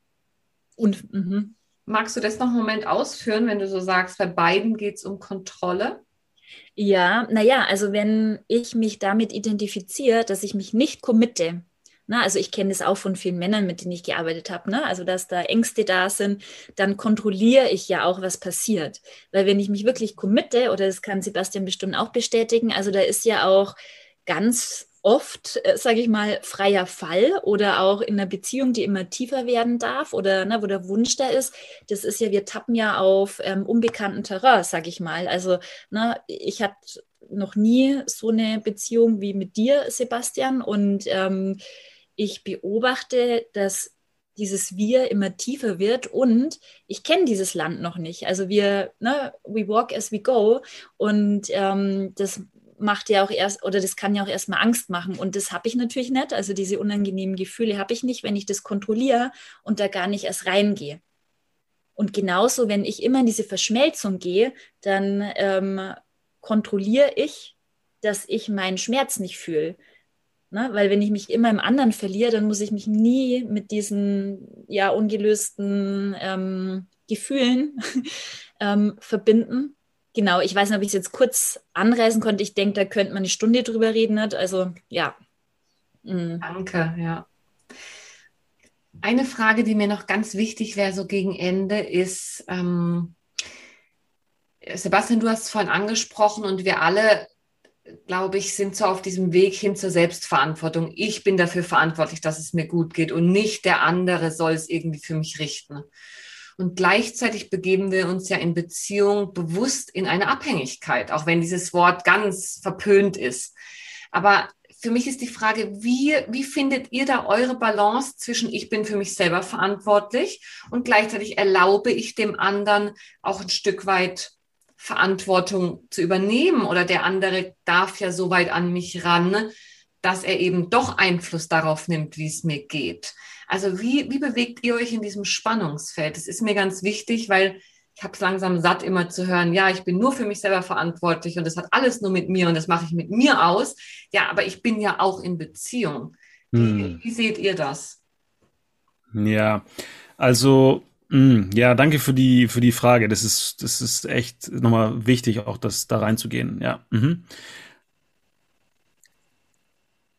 [SPEAKER 2] Und
[SPEAKER 1] mh. Magst du das noch einen Moment ausführen, wenn du so sagst, bei beiden geht es um Kontrolle?
[SPEAKER 2] Ja, naja, also wenn ich mich damit identifiziere, dass ich mich nicht committe, na, also ich kenne das auch von vielen Männern, mit denen ich gearbeitet habe. Ne? Also dass da Ängste da sind, dann kontrolliere ich ja auch, was passiert. Weil wenn ich mich wirklich committe, oder das kann Sebastian bestimmt auch bestätigen, also da ist ja auch ganz oft, äh, sage ich mal, freier Fall oder auch in einer Beziehung, die immer tiefer werden darf oder ne, wo der Wunsch da ist. Das ist ja, wir tappen ja auf ähm, unbekannten Terrain, sage ich mal. Also ne, ich hatte noch nie so eine Beziehung wie mit dir, Sebastian. Und ähm, ich beobachte, dass dieses Wir immer tiefer wird und ich kenne dieses Land noch nicht. Also wir, ne, we walk as we go und ähm, das macht ja auch erst, oder das kann ja auch erstmal Angst machen. Und das habe ich natürlich nicht. Also diese unangenehmen Gefühle habe ich nicht, wenn ich das kontrolliere und da gar nicht erst reingehe. Und genauso, wenn ich immer in diese Verschmelzung gehe, dann ähm, kontrolliere ich, dass ich meinen Schmerz nicht fühle. Ne? Weil wenn ich mich immer im anderen verliere, dann muss ich mich nie mit diesen ja ungelösten ähm, Gefühlen ähm, verbinden Genau, ich weiß nicht, ob ich es jetzt kurz anreißen konnte. Ich denke, da könnte man eine Stunde drüber reden. Nicht? Also, ja.
[SPEAKER 1] Mhm. Danke, ja. Eine Frage, die mir noch ganz wichtig wäre, so gegen Ende, ist, ähm, Sebastian, du hast es vorhin angesprochen und wir alle, glaube ich, sind so auf diesem Weg hin zur Selbstverantwortung. Ich bin dafür verantwortlich, dass es mir gut geht und nicht der andere soll es irgendwie für mich richten. Und gleichzeitig begeben wir uns ja in Beziehung bewusst in eine Abhängigkeit, auch wenn dieses Wort ganz verpönt ist. Aber für mich ist die Frage, wie, wie findet ihr da eure Balance zwischen ich bin für mich selber verantwortlich und gleichzeitig erlaube ich dem anderen auch ein Stück weit Verantwortung zu übernehmen oder der andere darf ja so weit an mich ran, dass er eben doch Einfluss darauf nimmt, wie es mir geht. Also wie, wie bewegt ihr euch in diesem Spannungsfeld? Das ist mir ganz wichtig, weil ich habe es langsam satt, immer zu hören, ja, ich bin nur für mich selber verantwortlich und das hat alles nur mit mir und das mache ich mit mir aus. Ja, aber ich bin ja auch in Beziehung. Hm. Wie, wie, seht ihr das?
[SPEAKER 3] Ja, also mh, ja, danke für die für die Frage. Das ist das ist echt nochmal wichtig, auch das da reinzugehen. Ja. Mhm.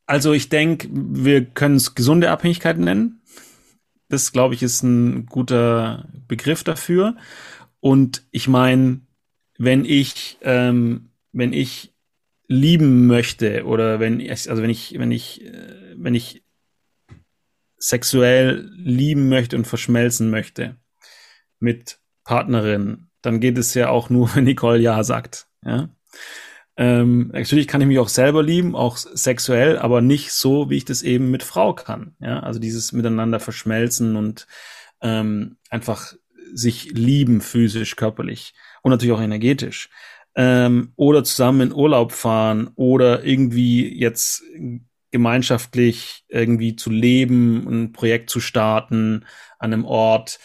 [SPEAKER 3] Also ich denke, wir können es gesunde Abhängigkeiten nennen. Das, glaube ich, ist ein guter Begriff dafür. Und ich meine, wenn ich, ähm, wenn ich lieben möchte oder wenn ich, also wenn ich, wenn ich, äh, wenn ich sexuell lieben möchte und verschmelzen möchte mit Partnerin, dann geht es ja auch nur, wenn Nicole Ja sagt. Ja? Ähm, natürlich kann ich mich auch selber lieben, auch sexuell, aber nicht so, wie ich das eben mit Frau kann. Ja, also dieses miteinander verschmelzen und ähm, einfach sich lieben, physisch, körperlich und natürlich auch energetisch. Ähm, oder zusammen in Urlaub fahren oder irgendwie jetzt gemeinschaftlich irgendwie zu leben, ein Projekt zu starten an einem Ort.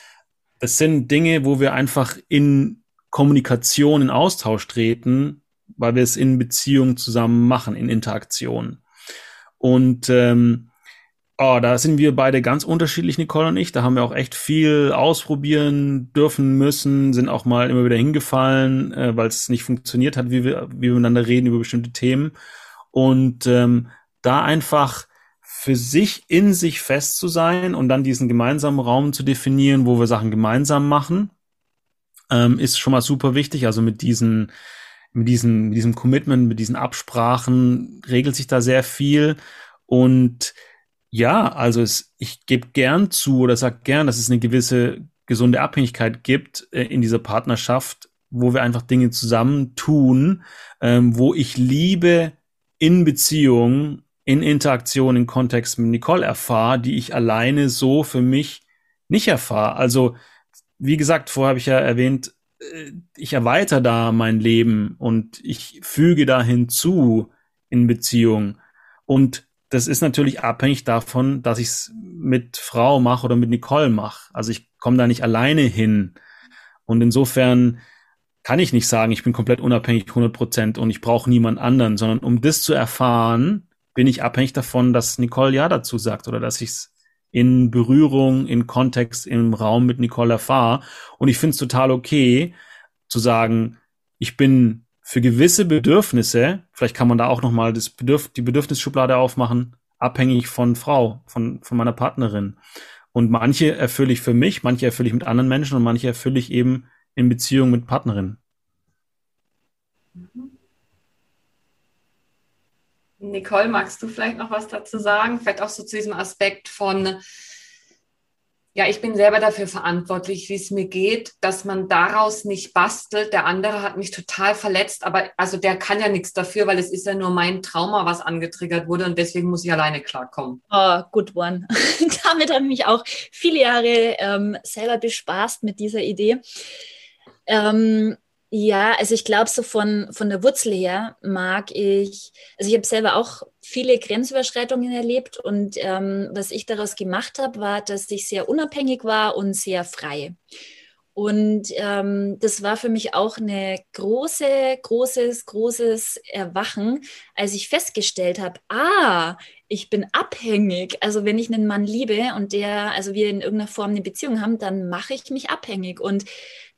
[SPEAKER 3] Das sind Dinge, wo wir einfach in Kommunikation, in Austausch treten, weil wir es in Beziehung zusammen machen, in Interaktion. Und ähm, oh, da sind wir beide ganz unterschiedlich, Nicole und ich. Da haben wir auch echt viel ausprobieren dürfen müssen, sind auch mal immer wieder hingefallen, äh, weil es nicht funktioniert hat, wie wir, wie wir miteinander reden über bestimmte Themen. Und ähm, da einfach für sich in sich fest zu sein und dann diesen gemeinsamen Raum zu definieren, wo wir Sachen gemeinsam machen, ähm, ist schon mal super wichtig. Also mit diesen mit diesem, mit diesem Commitment, mit diesen Absprachen regelt sich da sehr viel. Und ja, also es, ich gebe gern zu oder sag gern, dass es eine gewisse gesunde Abhängigkeit gibt äh, in dieser Partnerschaft, wo wir einfach Dinge zusammen tun, ähm, wo ich Liebe in Beziehung, in Interaktion, in Kontext mit Nicole erfahre, die ich alleine so für mich nicht erfahre. Also, wie gesagt, vorher habe ich ja erwähnt, äh, ich erweitere da mein Leben und ich füge da hinzu in Beziehung. Und das ist natürlich abhängig davon, dass ich es mit Frau mache oder mit Nicole mache. Also ich komme da nicht alleine hin. Und insofern kann ich nicht sagen, ich bin komplett unabhängig 100 Prozent und ich brauche niemand anderen, sondern um das zu erfahren, bin ich abhängig davon, dass Nicole ja dazu sagt oder dass ich es in Berührung, in Kontext, im Raum mit Nicole erfahre. Und ich finde es total okay zu sagen, ich bin für gewisse Bedürfnisse, vielleicht kann man da auch nochmal Bedürf die Bedürfnisschublade aufmachen, abhängig von Frau, von, von meiner Partnerin. Und manche erfülle ich für mich, manche erfülle ich mit anderen Menschen und manche erfülle ich eben in Beziehung mit Partnerinnen.
[SPEAKER 1] Mhm. Nicole, magst du vielleicht noch was dazu sagen? Vielleicht auch so zu diesem Aspekt von, ja, ich bin selber dafür verantwortlich, wie es mir geht, dass man daraus nicht bastelt. Der andere hat mich total verletzt, aber also der kann ja nichts dafür, weil es ist ja nur mein Trauma, was angetriggert wurde und deswegen muss ich alleine klarkommen.
[SPEAKER 2] Oh, good one. Damit habe ich mich auch viele Jahre ähm, selber bespaßt mit dieser Idee. Ähm, ja, also ich glaube, so von, von der Wurzel her mag ich, also ich habe selber auch viele Grenzüberschreitungen erlebt und ähm, was ich daraus gemacht habe, war, dass ich sehr unabhängig war und sehr frei. Und ähm, das war für mich auch eine große, großes, großes Erwachen, als ich festgestellt habe, ah, ich bin abhängig. Also wenn ich einen Mann liebe und der, also wir in irgendeiner Form eine Beziehung haben, dann mache ich mich abhängig. Und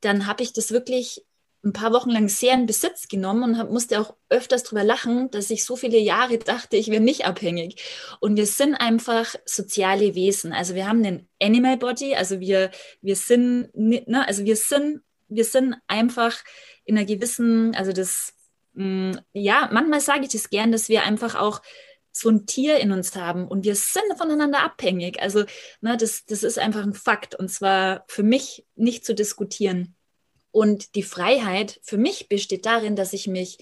[SPEAKER 2] dann habe ich das wirklich ein paar Wochen lang sehr in Besitz genommen und musste auch öfters drüber lachen, dass ich so viele Jahre dachte, ich wäre nicht abhängig. Und wir sind einfach soziale Wesen. Also wir haben einen Animal Body, also wir, wir sind, ne, also wir sind, wir sind einfach in einer gewissen, also das, mh, mm, ja, manchmal sage ich das gern, dass wir einfach auch so ein Tier in uns haben und wir sind voneinander abhängig. Also, ne, das, das ist einfach ein Fakt und zwar für mich nicht zu diskutieren. Und die Freiheit für mich besteht darin, dass ich mich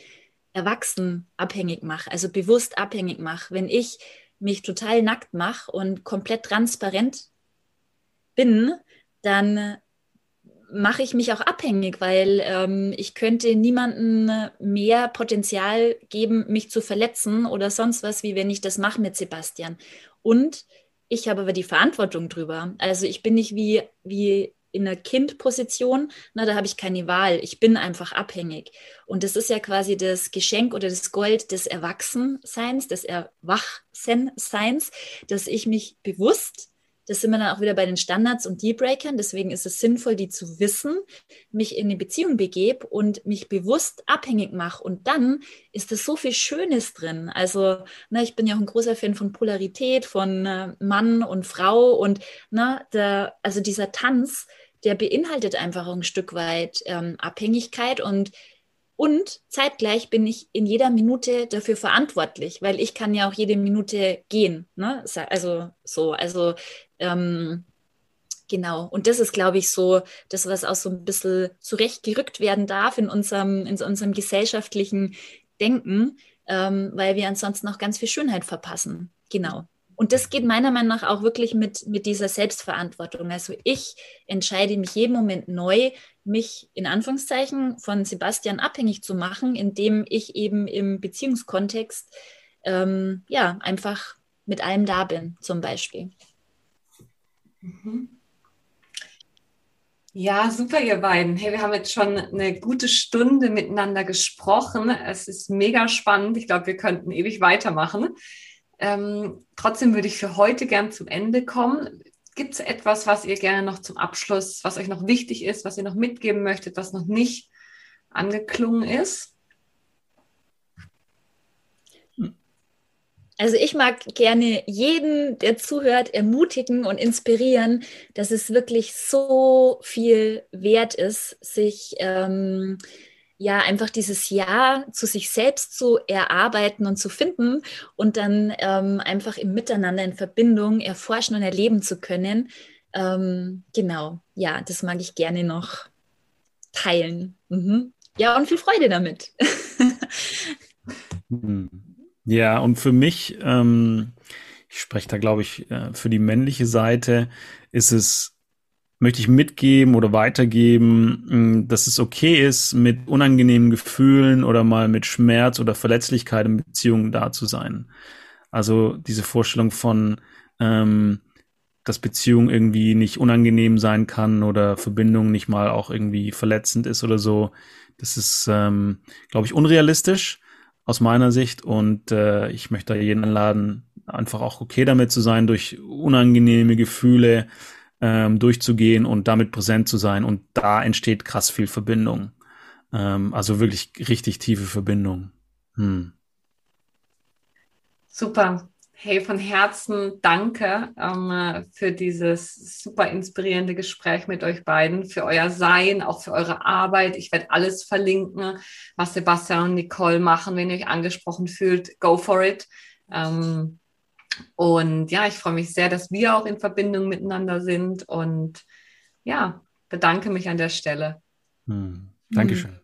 [SPEAKER 2] erwachsen abhängig mache, also bewusst abhängig mache. Wenn ich mich total nackt mache und komplett transparent bin, dann mache ich mich auch abhängig, weil ähm, ich könnte niemandem mehr Potenzial geben, mich zu verletzen oder sonst was, wie wenn ich das mache mit Sebastian. Und ich habe aber die Verantwortung drüber. Also ich bin nicht wie, wie in einer Kindposition, na, da habe ich keine Wahl. Ich bin einfach abhängig. Und das ist ja quasi das Geschenk oder das Gold des Erwachsenseins, des Erwachsenseins, dass ich mich bewusst das sind wir dann auch wieder bei den Standards und Dealbreakern. Deswegen ist es sinnvoll, die zu wissen, mich in eine Beziehung begebe und mich bewusst abhängig mache. Und dann ist es so viel Schönes drin. Also, na, ich bin ja auch ein großer Fan von Polarität, von äh, Mann und Frau und na, der, also dieser Tanz, der beinhaltet einfach ein Stück weit ähm, Abhängigkeit und und zeitgleich bin ich in jeder Minute dafür verantwortlich, weil ich kann ja auch jede Minute gehen. Ne? Also so, also ähm, Genau. Und das ist, glaube ich, so das, was auch so ein bisschen zurechtgerückt werden darf in unserem, in unserem gesellschaftlichen Denken, ähm, weil wir ansonsten noch ganz viel Schönheit verpassen. Genau. und das geht meiner Meinung nach auch wirklich mit, mit dieser Selbstverantwortung. Also ich entscheide mich jeden Moment neu, mich in Anführungszeichen von Sebastian abhängig zu machen, indem ich eben im Beziehungskontext ähm, ja einfach mit allem da bin, zum Beispiel.
[SPEAKER 1] Mhm. Ja, super, ihr beiden. Hey, wir haben jetzt schon eine gute Stunde miteinander gesprochen. Es ist mega spannend. Ich glaube, wir könnten ewig weitermachen. Ähm, trotzdem würde ich für heute gern zum Ende kommen. Gibt es etwas, was ihr gerne noch zum Abschluss, was euch noch wichtig ist, was ihr noch mitgeben möchtet, was noch nicht angeklungen ist?
[SPEAKER 2] Also ich mag gerne jeden, der zuhört, ermutigen und inspirieren, dass es wirklich so viel wert ist, sich ähm, ja einfach dieses Ja zu sich selbst zu erarbeiten und zu finden und dann ähm, einfach im Miteinander in Verbindung erforschen und erleben zu können. Ähm, genau, ja, das mag ich gerne noch teilen. Mhm. Ja, und viel Freude damit.
[SPEAKER 3] Hm. ja, und für mich, ähm, ich spreche da, glaube ich, äh, für die männliche Seite, ist es möchte ich mitgeben oder weitergeben, mm, dass es okay ist, mit unangenehmen Gefühlen oder mal mit Schmerz oder Verletzlichkeit in Beziehungen da zu sein. Also diese Vorstellung von, ähm, dass Beziehung irgendwie nicht unangenehm sein kann oder Verbindung nicht mal auch irgendwie verletzend ist oder so, das ist, ähm, glaube ich, unrealistisch aus meiner Sicht und äh, ich möchte da jeden einladen, einfach auch okay damit zu sein, durch unangenehme Gefühle ähm, durchzugehen und damit präsent zu sein. Und da entsteht krass viel Verbindung. Ähm, also wirklich richtig tiefe Verbindung. Hm.
[SPEAKER 1] Super. Hey, von Herzen danke ähm, für dieses super inspirierende Gespräch mit euch beiden, für euer Sein, auch für eure Arbeit. Ich werde alles verlinken, was Sebastian und Nicole machen. Wenn ihr euch angesprochen fühlt, go for it. Ähm, und ja, ich freue mich sehr, dass wir auch in Verbindung miteinander sind und ja, bedanke mich an der Stelle.
[SPEAKER 3] Hm. Dankeschön. Hm.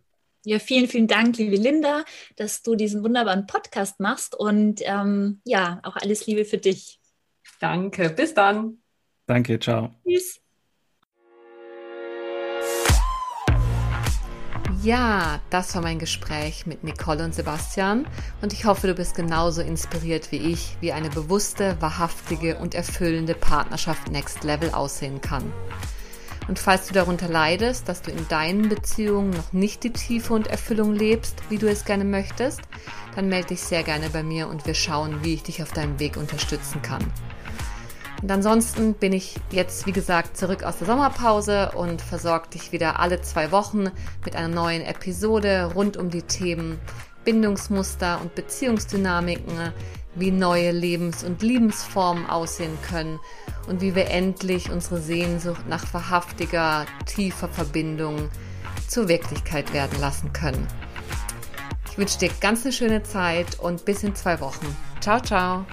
[SPEAKER 2] Ja, vielen, vielen Dank, liebe Linda, dass du diesen wunderbaren Podcast machst und ähm, ja, auch alles Liebe für dich.
[SPEAKER 1] Danke, bis dann.
[SPEAKER 3] Danke, ciao. Tschüss.
[SPEAKER 1] Ja, das war mein Gespräch mit Nicole und Sebastian und ich hoffe, du bist genauso inspiriert wie ich, wie eine bewusste, wahrhaftige und erfüllende Partnerschaft Next Level aussehen kann. Und falls du darunter leidest, dass du in deinen Beziehungen noch nicht die Tiefe und Erfüllung lebst, wie du es gerne möchtest, dann melde dich sehr gerne bei mir und wir schauen, wie ich dich auf deinem Weg unterstützen kann. Und ansonsten bin ich jetzt, wie gesagt, zurück aus der Sommerpause und versorge dich wieder alle zwei Wochen mit einer neuen Episode rund um die Themen Bindungsmuster und Beziehungsdynamiken, wie neue Lebens- und Liebensformen aussehen können und wie wir endlich unsere Sehnsucht nach wahrhaftiger, tiefer Verbindung zur Wirklichkeit werden lassen können. Ich wünsche dir ganz eine schöne Zeit und bis in zwei Wochen. Ciao, ciao.